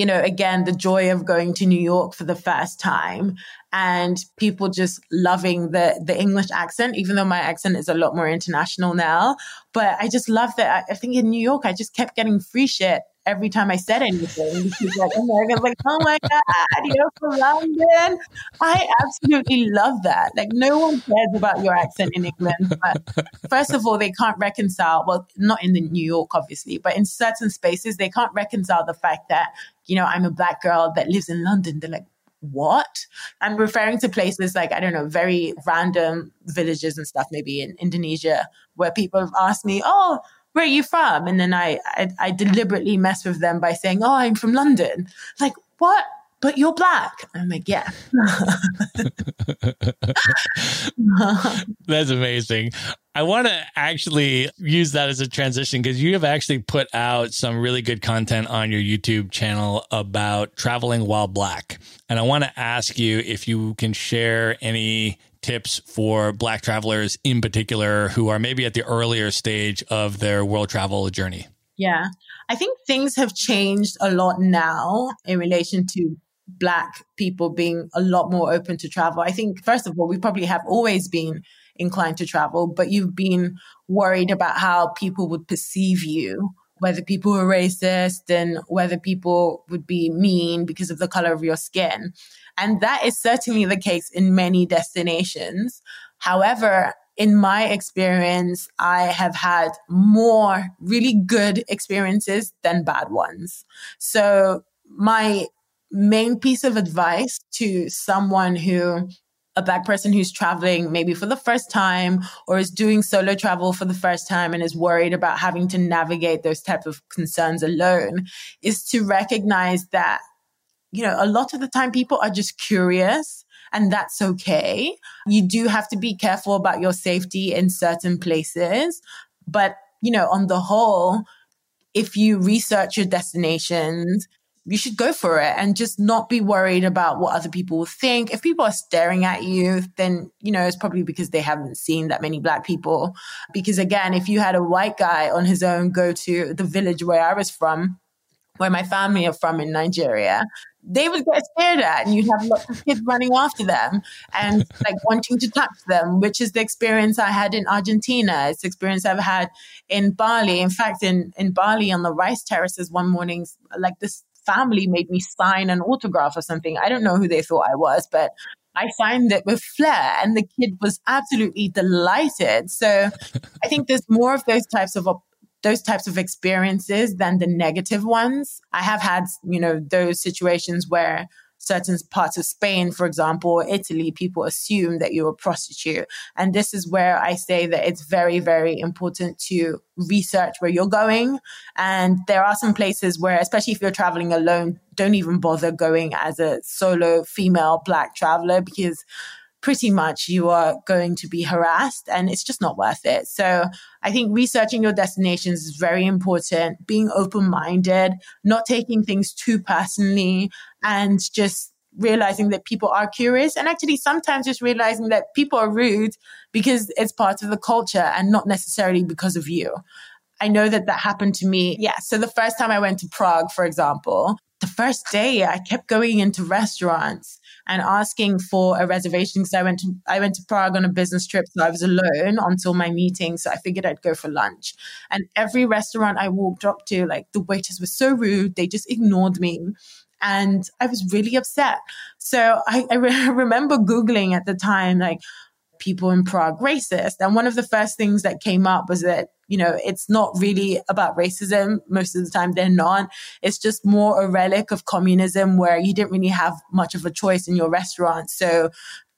you know, again, the joy of going to New York for the first time and people just loving the the English accent, even though my accent is a lot more international now. But I just love that. I think in New York, I just kept getting free shit every time I said anything because like oh Americans like, oh my God, you're from London. I absolutely love that. Like no one cares about your accent in England. But first of all, they can't reconcile, well, not in the New York, obviously, but in certain spaces, they can't reconcile the fact that, you know, I'm a black girl that lives in London. They're like, what? I'm referring to places like, I don't know, very random villages and stuff, maybe in Indonesia, where people have asked me, oh, where are you from? And then I, I, I deliberately mess with them by saying, oh, I'm from London. Like, what? But you're black. I'm like, yeah. (laughs) That's amazing. I want to actually use that as a transition because you have actually put out some really good content on your YouTube channel about traveling while black. And I want to ask you if you can share any tips for Black travelers in particular who are maybe at the earlier stage of their world travel journey? Yeah, I think things have changed a lot now in relation to Black people being a lot more open to travel. I think, first of all, we probably have always been inclined to travel, but you've been worried about how people would perceive you whether people were racist and whether people would be mean because of the color of your skin. And that is certainly the case in many destinations. However, in my experience, I have had more really good experiences than bad ones. So my main piece of advice to someone who a black person who's traveling maybe for the first time or is doing solo travel for the first time and is worried about having to navigate those type of concerns alone is to recognize that you know, a lot of the time people are just curious and that's okay. You do have to be careful about your safety in certain places. But, you know, on the whole, if you research your destinations, you should go for it and just not be worried about what other people will think. If people are staring at you, then, you know, it's probably because they haven't seen that many black people. Because again, if you had a white guy on his own go to the village where I was from, where my family are from in Nigeria, they would get scared at and you'd have lots of kids running after them and like (laughs) wanting to touch them, which is the experience I had in Argentina. It's the experience I've had in Bali. In fact, in, in Bali on the rice terraces one morning, like this family made me sign an autograph or something. I don't know who they thought I was, but I signed it with flair and the kid was absolutely delighted. So I think there's more of those types of those types of experiences than the negative ones. I have had, you know, those situations where certain parts of Spain, for example, Italy, people assume that you're a prostitute. And this is where I say that it's very, very important to research where you're going. And there are some places where, especially if you're traveling alone, don't even bother going as a solo female black traveler because pretty much you are going to be harassed and it's just not worth it. So I think researching your destinations is very important, being open minded, not taking things too personally and just realizing that people are curious and actually sometimes just realizing that people are rude because it's part of the culture and not necessarily because of you. I know that that happened to me. Yeah. So the first time I went to Prague, for example, the first day I kept going into restaurants and asking for a reservation because I went to I went to Prague on a business trip, so I was alone until my meeting. So I figured I'd go for lunch. And every restaurant I walked up to, like the waiters were so rude, they just ignored me. And I was really upset. So I, I re- (laughs) remember Googling at the time, like, people in Prague racist. And one of the first things that came up was that you know, it's not really about racism. Most of the time they're not. It's just more a relic of communism where you didn't really have much of a choice in your restaurant. So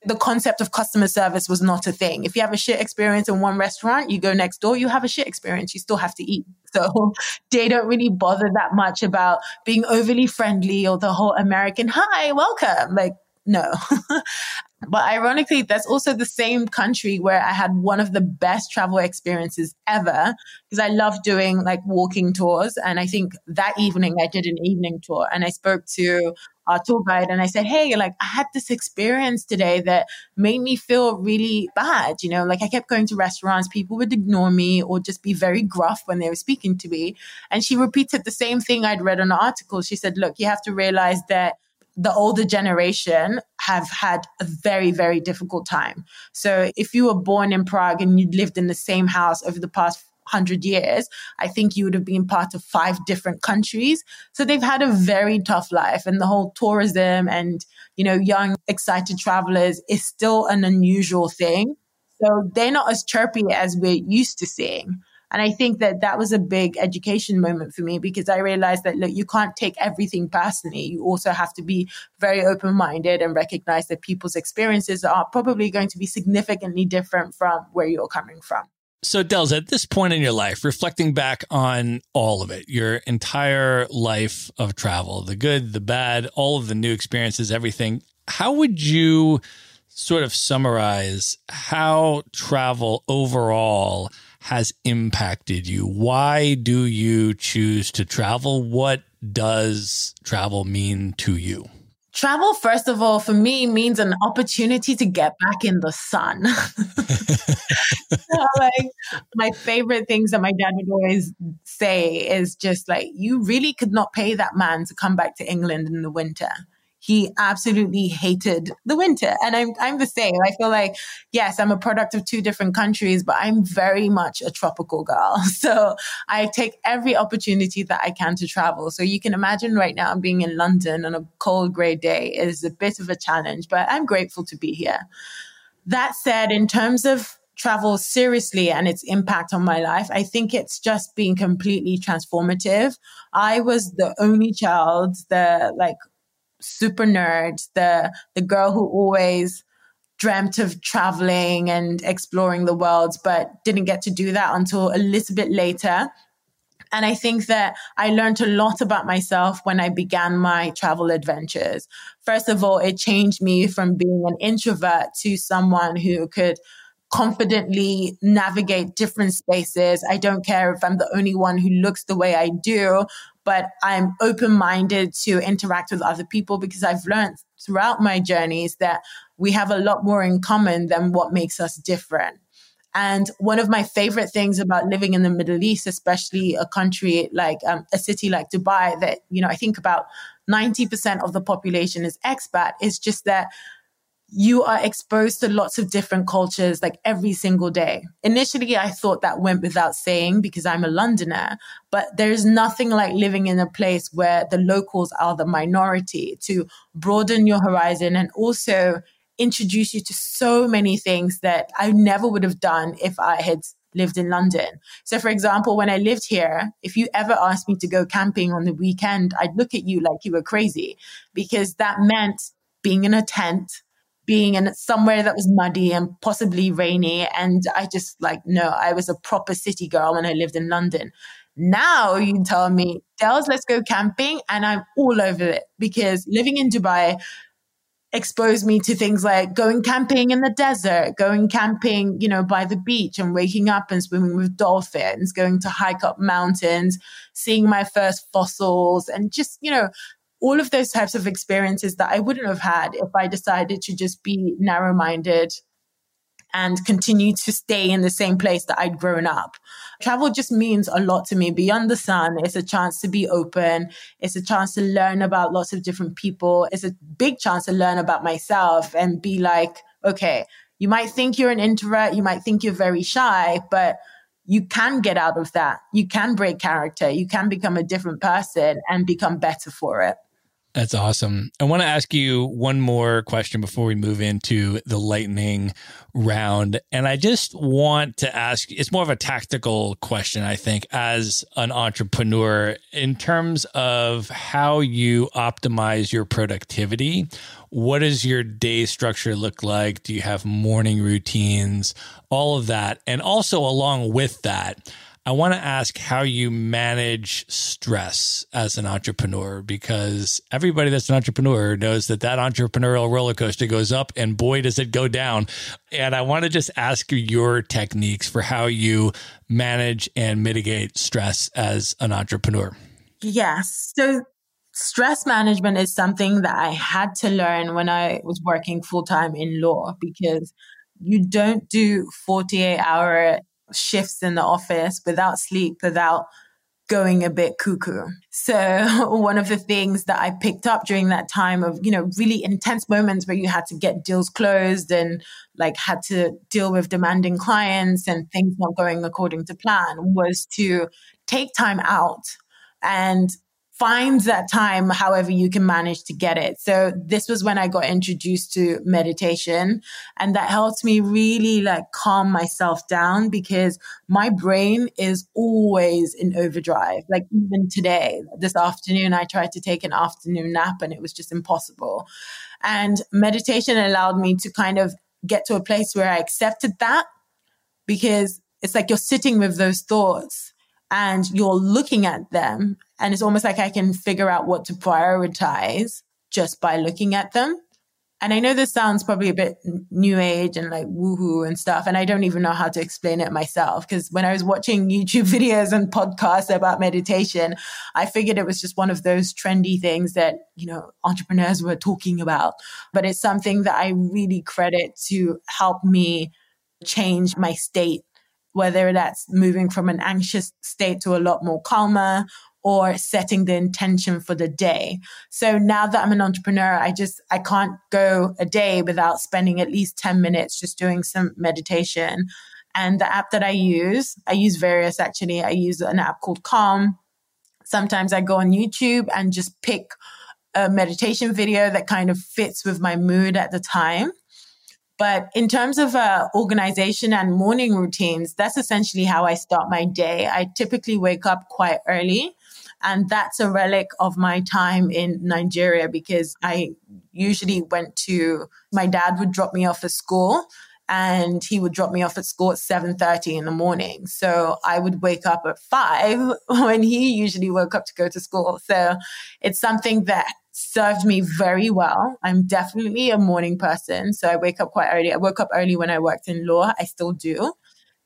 the concept of customer service was not a thing. If you have a shit experience in one restaurant, you go next door, you have a shit experience. You still have to eat. So (laughs) they don't really bother that much about being overly friendly or the whole American, hi, welcome. Like, no. (laughs) But ironically, that's also the same country where I had one of the best travel experiences ever because I love doing like walking tours. And I think that evening I did an evening tour and I spoke to our tour guide and I said, Hey, like I had this experience today that made me feel really bad. You know, like I kept going to restaurants, people would ignore me or just be very gruff when they were speaking to me. And she repeated the same thing I'd read on an article. She said, Look, you have to realize that the older generation have had a very, very difficult time. So if you were born in Prague and you lived in the same house over the past hundred years, I think you would have been part of five different countries. So they've had a very tough life and the whole tourism and, you know, young, excited travelers is still an unusual thing. So they're not as chirpy as we're used to seeing. And I think that that was a big education moment for me because I realized that, look, you can't take everything personally. You also have to be very open minded and recognize that people's experiences are probably going to be significantly different from where you're coming from. So, Dels, at this point in your life, reflecting back on all of it, your entire life of travel, the good, the bad, all of the new experiences, everything, how would you sort of summarize how travel overall has impacted you. Why do you choose to travel? What does travel mean to you? Travel, first of all, for me means an opportunity to get back in the sun. (laughs) so, like my favorite things that my dad would always say is just like, you really could not pay that man to come back to England in the winter he absolutely hated the winter. And I'm, I'm the same. I feel like, yes, I'm a product of two different countries, but I'm very much a tropical girl. (laughs) So I take every opportunity that I can to travel. So you can imagine right now being in London on a cold gray day is a bit of a challenge, but I'm grateful to be here. That said, in terms of travel seriously and its impact on my life, I think it's just been completely transformative. I was the only child, the like super nerd, the the girl who always dreamt of traveling and exploring the world, but didn't get to do that until a little bit later. And I think that I learned a lot about myself when I began my travel adventures. First of all, it changed me from being an introvert to someone who could confidently navigate different spaces. I don't care if I'm the only one who looks the way I do but I'm open minded to interact with other people because I've learned throughout my journeys that we have a lot more in common than what makes us different. And one of my favorite things about living in the Middle East, especially a country like um, a city like Dubai, that, you know, I think about 90% of the population is expat, is just that you are exposed to lots of different cultures like every single day. Initially, I thought that went without saying because I'm a Londoner, but there's nothing like living in a place where the locals are the minority to broaden your horizon and also introduce you to so many things that I never would have done if I had lived in London. So, for example, when I lived here, if you ever asked me to go camping on the weekend, I'd look at you like you were crazy because that meant being in a tent being in somewhere that was muddy and possibly rainy. And I just like, no, I was a proper city girl when I lived in London. Now you tell me, Dels, let's go camping. And I'm all over it because living in Dubai exposed me to things like going camping in the desert, going camping, you know, by the beach and waking up and swimming with dolphins, going to hike up mountains, seeing my first fossils and just, you know, all of those types of experiences that I wouldn't have had if I decided to just be narrow minded and continue to stay in the same place that I'd grown up. Travel just means a lot to me beyond the sun. It's a chance to be open. It's a chance to learn about lots of different people. It's a big chance to learn about myself and be like, okay, you might think you're an introvert. You might think you're very shy, but you can get out of that. You can break character. You can become a different person and become better for it. That's awesome. I want to ask you one more question before we move into the lightning round. And I just want to ask it's more of a tactical question, I think, as an entrepreneur in terms of how you optimize your productivity. What does your day structure look like? Do you have morning routines? All of that. And also, along with that, I want to ask how you manage stress as an entrepreneur because everybody that's an entrepreneur knows that that entrepreneurial roller coaster goes up and boy, does it go down. And I want to just ask you your techniques for how you manage and mitigate stress as an entrepreneur. Yes. So, stress management is something that I had to learn when I was working full time in law because you don't do 48 hour shifts in the office without sleep, without going a bit cuckoo. So (laughs) one of the things that I picked up during that time of, you know, really intense moments where you had to get deals closed and like had to deal with demanding clients and things not going according to plan was to take time out and find that time however you can manage to get it. So this was when I got introduced to meditation and that helped me really like calm myself down because my brain is always in overdrive. Like even today, this afternoon, I tried to take an afternoon nap and it was just impossible. And meditation allowed me to kind of get to a place where I accepted that because it's like you're sitting with those thoughts and you're looking at them and it's almost like I can figure out what to prioritize just by looking at them. And I know this sounds probably a bit new age and like woohoo and stuff. And I don't even know how to explain it myself. Because when I was watching (laughs) YouTube videos and podcasts about meditation, I figured it was just one of those trendy things that, you know, entrepreneurs were talking about. But it's something that I really credit to help me change my state, whether that's moving from an anxious state to a lot more calmer or setting the intention for the day. So now that I'm an entrepreneur, I just, I can't go a day without spending at least 10 minutes just doing some meditation. And the app that I use, I use various actually. I use an app called Calm. Sometimes I go on YouTube and just pick a meditation video that kind of fits with my mood at the time. But in terms of uh, organization and morning routines, that's essentially how I start my day. I typically wake up quite early. And that's a relic of my time in Nigeria because I usually went to, my dad would drop me off at school and he would drop me off at school at 7.30 in the morning. So i would wake up at 5 (laughs) when he usually woke up to go to school. So it's something that served me very well. I'm definitely a morning person. So i wake up quite early. I woke up early when i worked in law. I still do.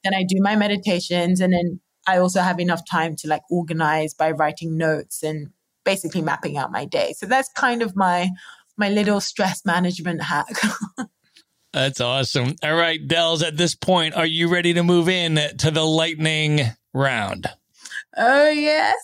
Then i do my meditations and then I also have enough time to like organize by writing notes and basically mapping out my day. So that's kind of my my little stress management hack. (laughs) that's awesome. All right, Dels, at this point, are you ready to move in to the lightning round? Oh, yes.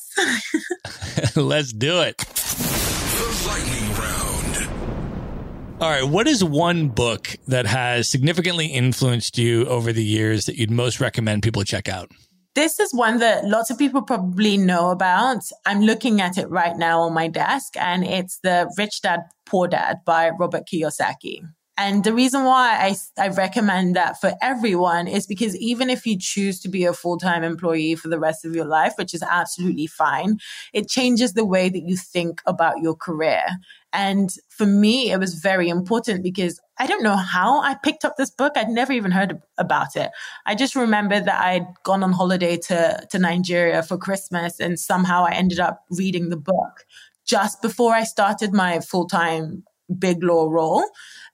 (laughs) (laughs) Let's do it. The lightning round. All right, what is one book that has significantly influenced you over the years that you'd most recommend people check out? This is one that lots of people probably know about. I'm looking at it right now on my desk, and it's the Rich Dad Poor Dad by Robert Kiyosaki. And the reason why I, I recommend that for everyone is because even if you choose to be a full time employee for the rest of your life, which is absolutely fine, it changes the way that you think about your career. And for me, it was very important because I don't know how I picked up this book. I'd never even heard about it. I just remember that I'd gone on holiday to, to Nigeria for Christmas and somehow I ended up reading the book just before I started my full time big law role.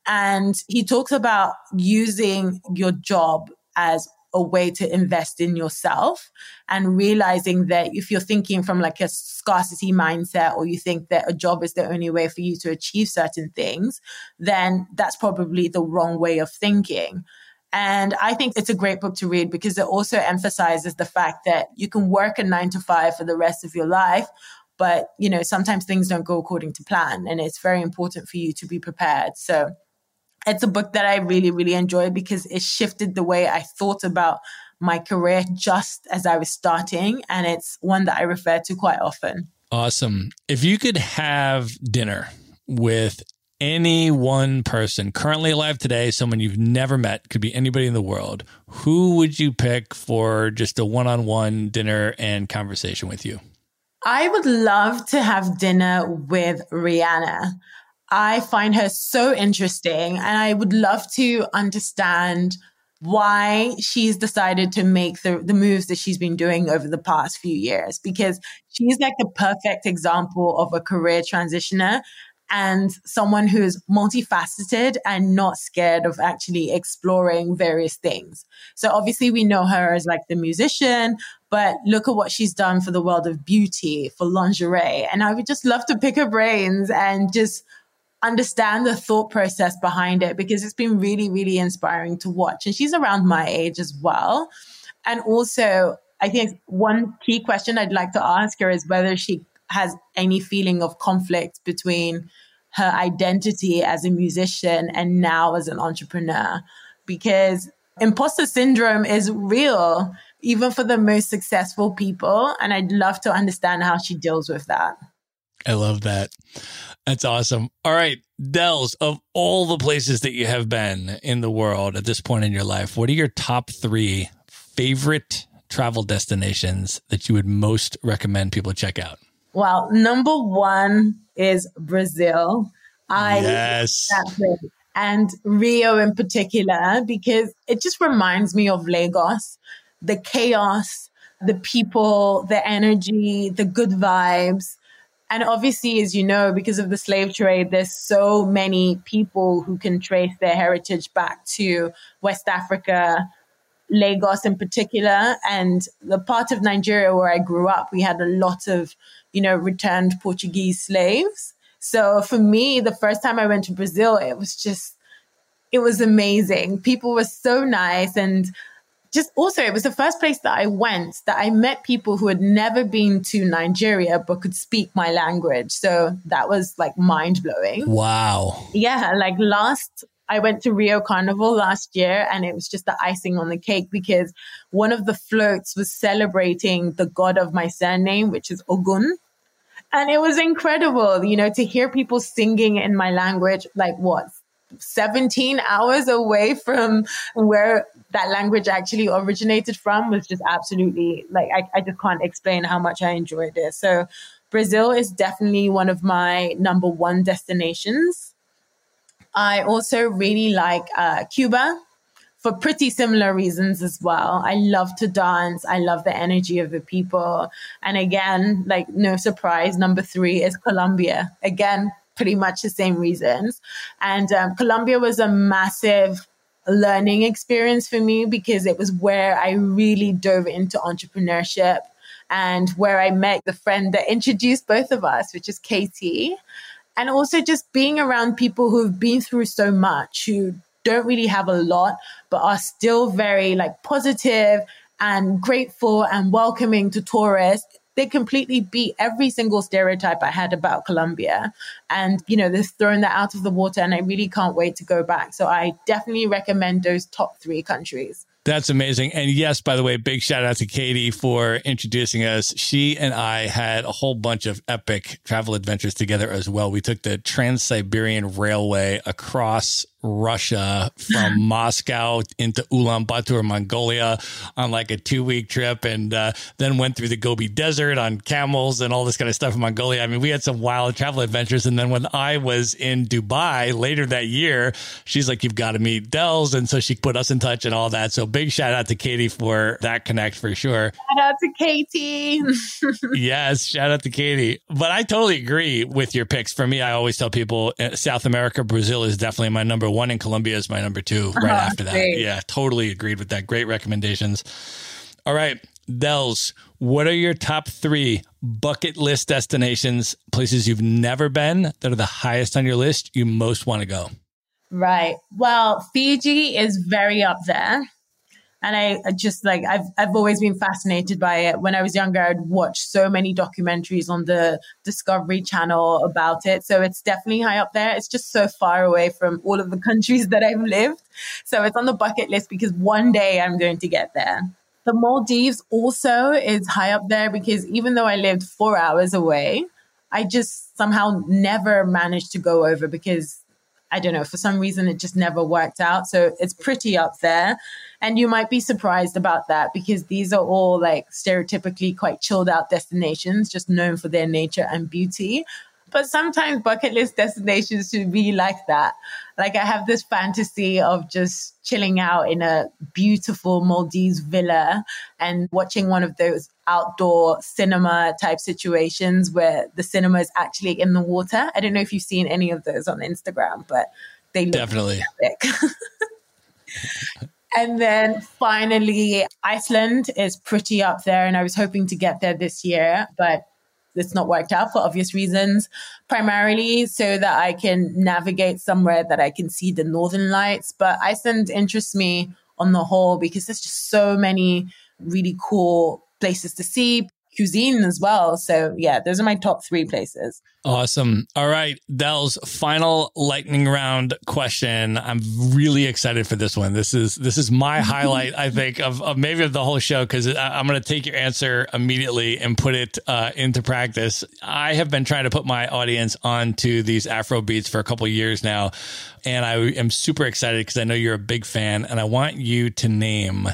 And he talks about using your job as a way to invest in yourself and realizing that if you're thinking from like a scarcity mindset or you think that a job is the only way for you to achieve certain things, then that's probably the wrong way of thinking. And I think it's a great book to read because it also emphasizes the fact that you can work a nine to five for the rest of your life, but you know, sometimes things don't go according to plan. And it's very important for you to be prepared. So it's a book that I really, really enjoy because it shifted the way I thought about my career just as I was starting. And it's one that I refer to quite often. Awesome. If you could have dinner with any one person currently alive today, someone you've never met, could be anybody in the world, who would you pick for just a one on one dinner and conversation with you? I would love to have dinner with Rihanna. I find her so interesting and I would love to understand why she's decided to make the, the moves that she's been doing over the past few years because she's like the perfect example of a career transitioner and someone who's multifaceted and not scared of actually exploring various things. So obviously we know her as like the musician, but look at what she's done for the world of beauty, for lingerie. And I would just love to pick her brains and just understand the thought process behind it because it's been really, really inspiring to watch. And she's around my age as well. And also, I think one key question I'd like to ask her is whether she has any feeling of conflict between her identity as a musician and now as an entrepreneur because imposter syndrome is real even for the most successful people and i'd love to understand how she deals with that i love that that's awesome all right Dels, of all the places that you have been in the world at this point in your life what are your top three favorite travel destinations that you would most recommend people check out well, number one is Brazil. I yes. and Rio in particular because it just reminds me of Lagos, the chaos, the people, the energy, the good vibes. And obviously, as you know, because of the slave trade, there's so many people who can trace their heritage back to West Africa, Lagos in particular, and the part of Nigeria where I grew up, we had a lot of, you know, returned Portuguese slaves. So for me, the first time I went to Brazil, it was just, it was amazing. People were so nice. And just also, it was the first place that I went that I met people who had never been to Nigeria but could speak my language. So that was like mind blowing. Wow. Yeah. Like last I went to Rio Carnival last year and it was just the icing on the cake because one of the floats was celebrating the god of my surname, which is Ogun. And it was incredible, you know, to hear people singing in my language, like what, 17 hours away from where that language actually originated from was just absolutely like, I, I just can't explain how much I enjoyed it. So Brazil is definitely one of my number one destinations. I also really like uh, Cuba for pretty similar reasons as well. I love to dance. I love the energy of the people. And again, like no surprise, number three is Colombia. Again, pretty much the same reasons. And um, Colombia was a massive learning experience for me because it was where I really dove into entrepreneurship and where I met the friend that introduced both of us, which is Katie and also just being around people who've been through so much, who don't really have a lot, but are still very like positive and grateful and welcoming to tourists. They completely beat every single stereotype I had about Colombia. And, you know, they've thrown that out of the water and I really can't wait to go back. So I definitely recommend those top three countries. That's amazing. And yes, by the way, big shout out to Katie for introducing us. She and I had a whole bunch of epic travel adventures together as well. We took the Trans Siberian Railway across Russia from (laughs) Moscow into Ulaanbaatar, Mongolia on like a two week trip and uh, then went through the Gobi Desert on camels and all this kind of stuff in Mongolia. I mean, we had some wild travel adventures. And then when I was in Dubai later that year, she's like, You've got to meet Dels. And so she put us in touch and all that. So big shout out to Katie for that connect for sure. Shout out to Katie. (laughs) yes, shout out to Katie. But I totally agree with your picks. For me, I always tell people uh, South America, Brazil is definitely my number number one, and Colombia is my number two right uh-huh, after that. Great. Yeah, totally agreed with that. Great recommendations. All right, Dels, what are your top three bucket list destinations, places you've never been that are the highest on your list you most want to go? Right. Well, Fiji is very up there. And I just like I've I've always been fascinated by it. When I was younger, I'd watch so many documentaries on the Discovery Channel about it. So it's definitely high up there. It's just so far away from all of the (laughs) countries that I've lived. So it's on the bucket list because one day I'm going to get there. The Maldives also is high up there because even though I lived four hours away, I just somehow never managed to go over because I don't know, for some reason it just never worked out. So it's pretty up there. And you might be surprised about that because these are all like stereotypically quite chilled out destinations, just known for their nature and beauty. But sometimes bucket list destinations should be like that. Like I have this fantasy of just chilling out in a beautiful Maldives villa and watching one of those outdoor cinema type situations where the cinema is actually in the water. I don't know if you've seen any of those on Instagram, but they look definitely (laughs) And then finally, Iceland is pretty up there. And I was hoping to get there this year, but it's not worked out for obvious reasons, primarily so that I can navigate somewhere that I can see the northern lights. But Iceland interests me on the whole because there's just so many really cool places to see, cuisine as well. So yeah, those are my top three places. Awesome. All right, Dels' final lightning round question. I'm really excited for this one. This is this is my (laughs) highlight, I think, of, of maybe of the whole show because I'm going to take your answer immediately and put it uh, into practice. I have been trying to put my audience onto these Afro beats for a couple years now, and I am super excited because I know you're a big fan, and I want you to name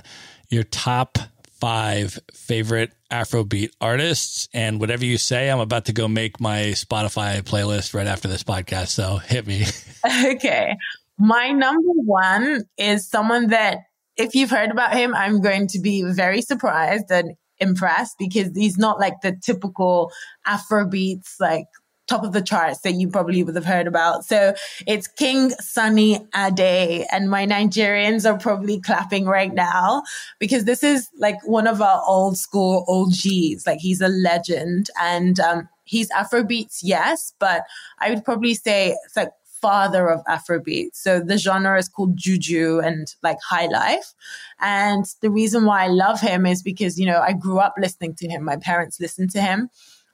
your top five favorite Afrobeat artists. And whatever you say, I'm about to go make my Spotify playlist right after this podcast. So hit me. (laughs) okay. My number one is someone that, if you've heard about him, I'm going to be very surprised and impressed because he's not like the typical Afrobeats, like top of the charts that you probably would have heard about. So it's King Sunny Ade, and my Nigerians are probably clapping right now because this is like one of our old school OGs. Like he's a legend, and um, he's Afrobeats, yes, but I would probably say it's like father of Afrobeat. So the genre is called Juju and like high life. And the reason why I love him is because, you know, I grew up listening to him. My parents listened to him.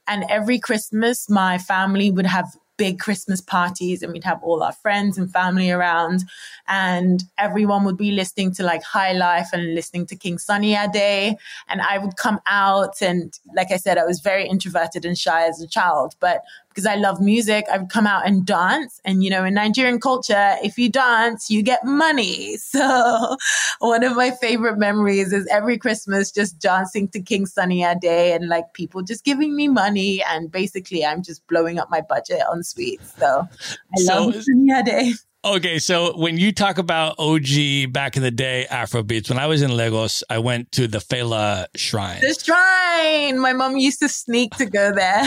And every Christmas, my family would have big Christmas parties and we'd have all our friends and family around and everyone would be listening to like High Life and listening to King Sunny Ade. And I would come out and like I said, I was very introverted and shy as a child, but because I love music, I would come out and dance. And, you know, in Nigerian culture, if you dance, you get money. (laughs) So one of my favorite memories is every Christmas just dancing to King Sunny Ade and like people just giving me money. And basically, I'm just blowing up my budget on sweets. So I so, love Sunny Ade. Okay, so when you talk about OG back in the day Afrobeats, when I was in Lagos, I went to the Fela Shrine. The shrine! My mom used to sneak to go there.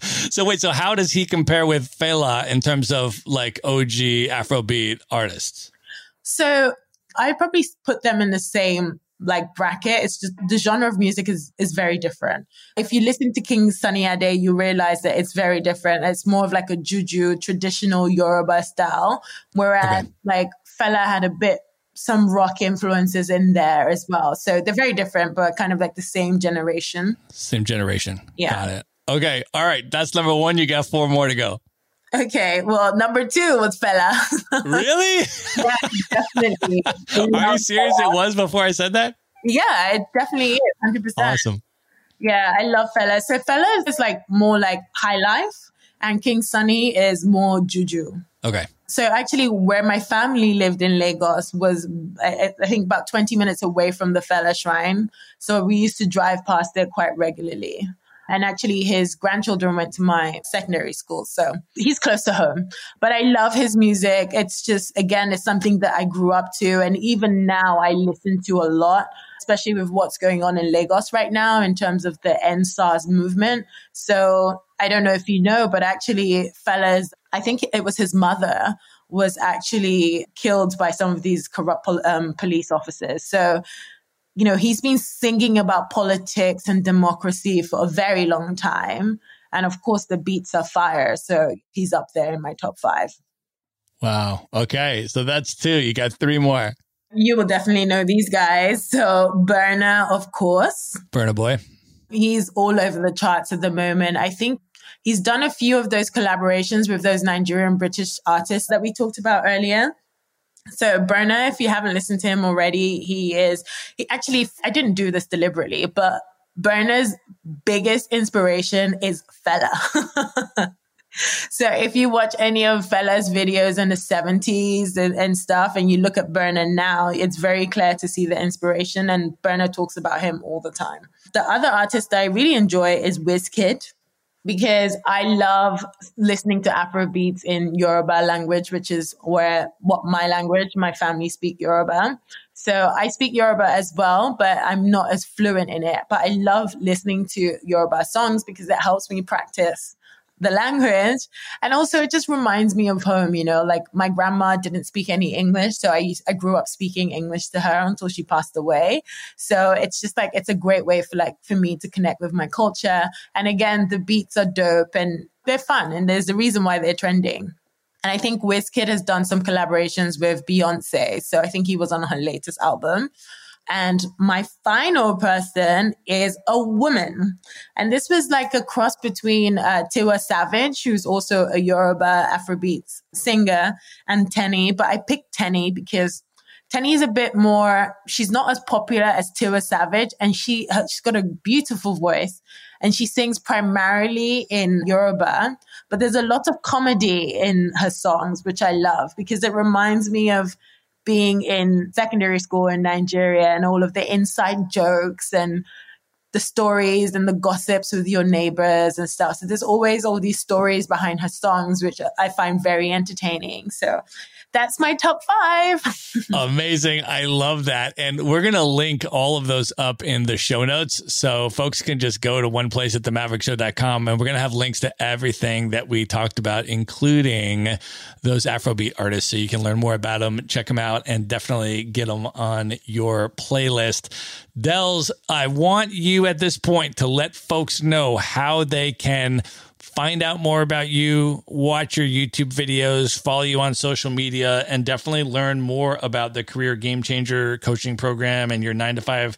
(laughs) so wait, so how does he compare with Fela in terms of like OG Afrobeat artists? So I probably put them in the same like bracket. It's just the genre of music is is very different. If you listen to King Sunny Ade, you realize that it's very different. It's more of like a juju traditional Yoruba style, whereas okay. like Fela had a bit some rock influences in there as well. So they're very different, but kind of like the same generation. Same generation. Yeah. Got it. Okay. All right. That's number one. You got four more to go. Okay, well, number two was Fela. (laughs) really? yeah, definitely. (laughs) Are you serious? Fela. It was before I said that? Yeah, it definitely is. 100%. Awesome. Yeah, I love Fela. So Fela is like more like high life, and King Sunny is more juju. Okay. So actually, where my family lived in Lagos was, I, I think, about 20 minutes away from the Fela Shrine. So we used to drive past there quite regularly. And actually, his grandchildren went to my secondary school. So he's close to home. But I love his music. It's just, again, it's something that I grew up to. And even now, I listen to a lot, especially with what's going on in Lagos right now in terms of the EndSARS movement. So I don't know if you know, but actually, Fela's, I think it was his mother was actually killed by some of these corrupt um, police officers. So, you know, he's been singing about politics and democracy for a very long time. And of course, the beats are fire. So he's up there in my top five. Wow. Okay. So that's two. You got three more. You will definitely know these guys. So Burna, of course. Burna Boy. He's all over the charts at the moment. I think he's done a few of those collaborations with those Nigerian British artists that we talked about earlier. So Burna, if you haven't listened to him already, he is he actually I didn't do this deliberately, but Burna's biggest inspiration is Fela. (laughs) So if you watch any of Fela's videos in the 70s and, and, stuff, and you look at Burna now, it's very clear to see the inspiration. And Burna talks about him all the time. The other artist I really enjoy is Wizkid because I love listening to Afro beats in Yoruba language, which is where what my language, my family speak Yoruba. So I speak Yoruba as well, but I'm not as fluent in it. But I love listening to Yoruba songs because it helps me practice the language. And also it just reminds me of home, you know, like my grandma didn't speak any English. So I I grew up speaking English to her until she passed away. So it's just like, it's a great way for like, for me to connect with my culture. And again, the beats are dope and they're fun. And there's a reason why they're trending. And I think Wizkid has done some collaborations with Beyonce. So I think he was on her latest album. And my final person is a woman. And this was like a cross between uh, Tiwa Savage, who's also a Yoruba Afrobeat singer, and Teni. But I picked Teni because Teni is a bit more, she's not as popular as Tiwa Savage, and she, she's got a beautiful voice. And she sings primarily in Yoruba, but there's a lot of comedy in her songs, which I love because it reminds me of being in secondary school in Nigeria and all of the inside jokes and the stories and the gossips with your neighbors and stuff. So there's always all these stories behind her songs, which I find very entertaining. So that's my top five. (laughs) Amazing. I love that. And we're going to link all of those up in the show notes. So folks can just go to one place at themaverickshow.com and we're going to have links to everything that we talked about, including those Afrobeat artists. So you can learn more about them, check them out, and definitely get them on your playlist. Dels, I want you at this point to let folks know how they can find out more about you, watch your YouTube videos, follow you on social media, and definitely learn more about the Career Game Changer coaching program and your nine to five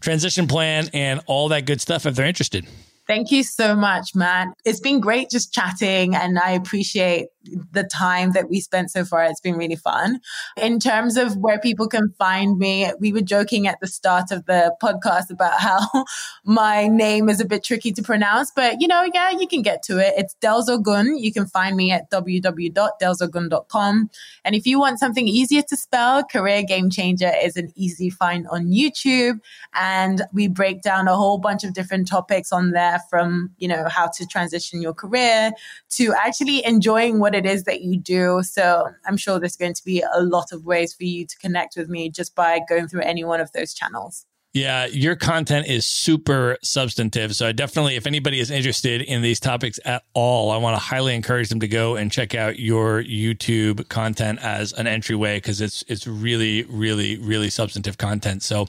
transition plan and all that good stuff if they're interested. Thank you so much, Matt. It's been great just chatting, and I appreciate the time that we spent so far. It's been really fun. In terms of where people can find me, we were joking at the start of the podcast about (laughs) how my name is a bit tricky to pronounce, but you know, yeah, you can get to it. It's Dels Ogun. You can find me at www.delsogun.com. And if you want something easier to spell, Career Game Changer is an easy find on YouTube. And we break down a whole bunch of different topics on there from, you know, how to transition your career to actually enjoying what it is that you do. So I'm sure there's going to be a lot of ways for you to connect with me just by going through any one of those channels. Yeah, your content is super substantive. So I definitely, if anybody is interested in these topics at all, I want to highly encourage them to go and check out your YouTube content as an entryway because it's it's really, really, really substantive content. So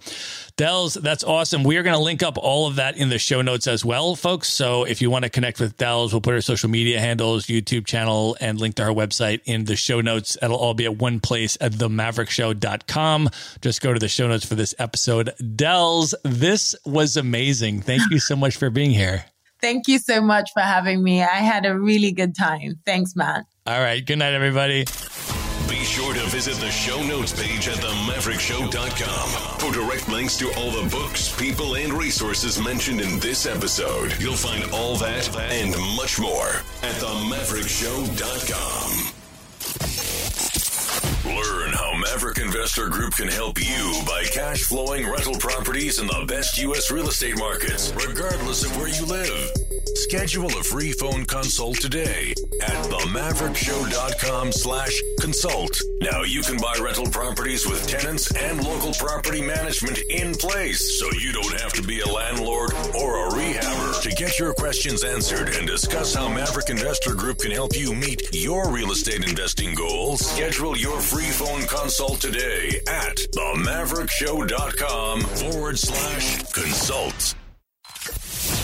Dels, that's awesome. We are going to link up all of that in the show notes as well, folks. So if you want to connect with Dels, we'll put her social media handles, YouTube channel, and link to her website in the show notes. It'll all be at one place at themaverickshow.com. Just go to the show notes for this episode. Dels, this was amazing. Thank you so much for being here. Thank you so much for having me. I had a really good time. Thanks, Matt. All right. Good night, everybody. Be sure to visit the show notes page at themaverickshow.com for direct links to all the books, people, and resources mentioned in this episode. You'll find all that and much more at themaverickshow.com. Learn how Maverick Investor Group can help you buy cash flowing rental properties in the best U.S. real estate markets, regardless of where you live. Schedule a free phone consult today at themaverickshow.com slash consult. Now you can buy rental properties with tenants and local property management in place so you don't have to be a landlord or a rehabber. To get your questions answered and discuss how Maverick Investor Group can help you meet your real estate investing goals, schedule your free phone consult today at themaverickshow.com forward slash consult.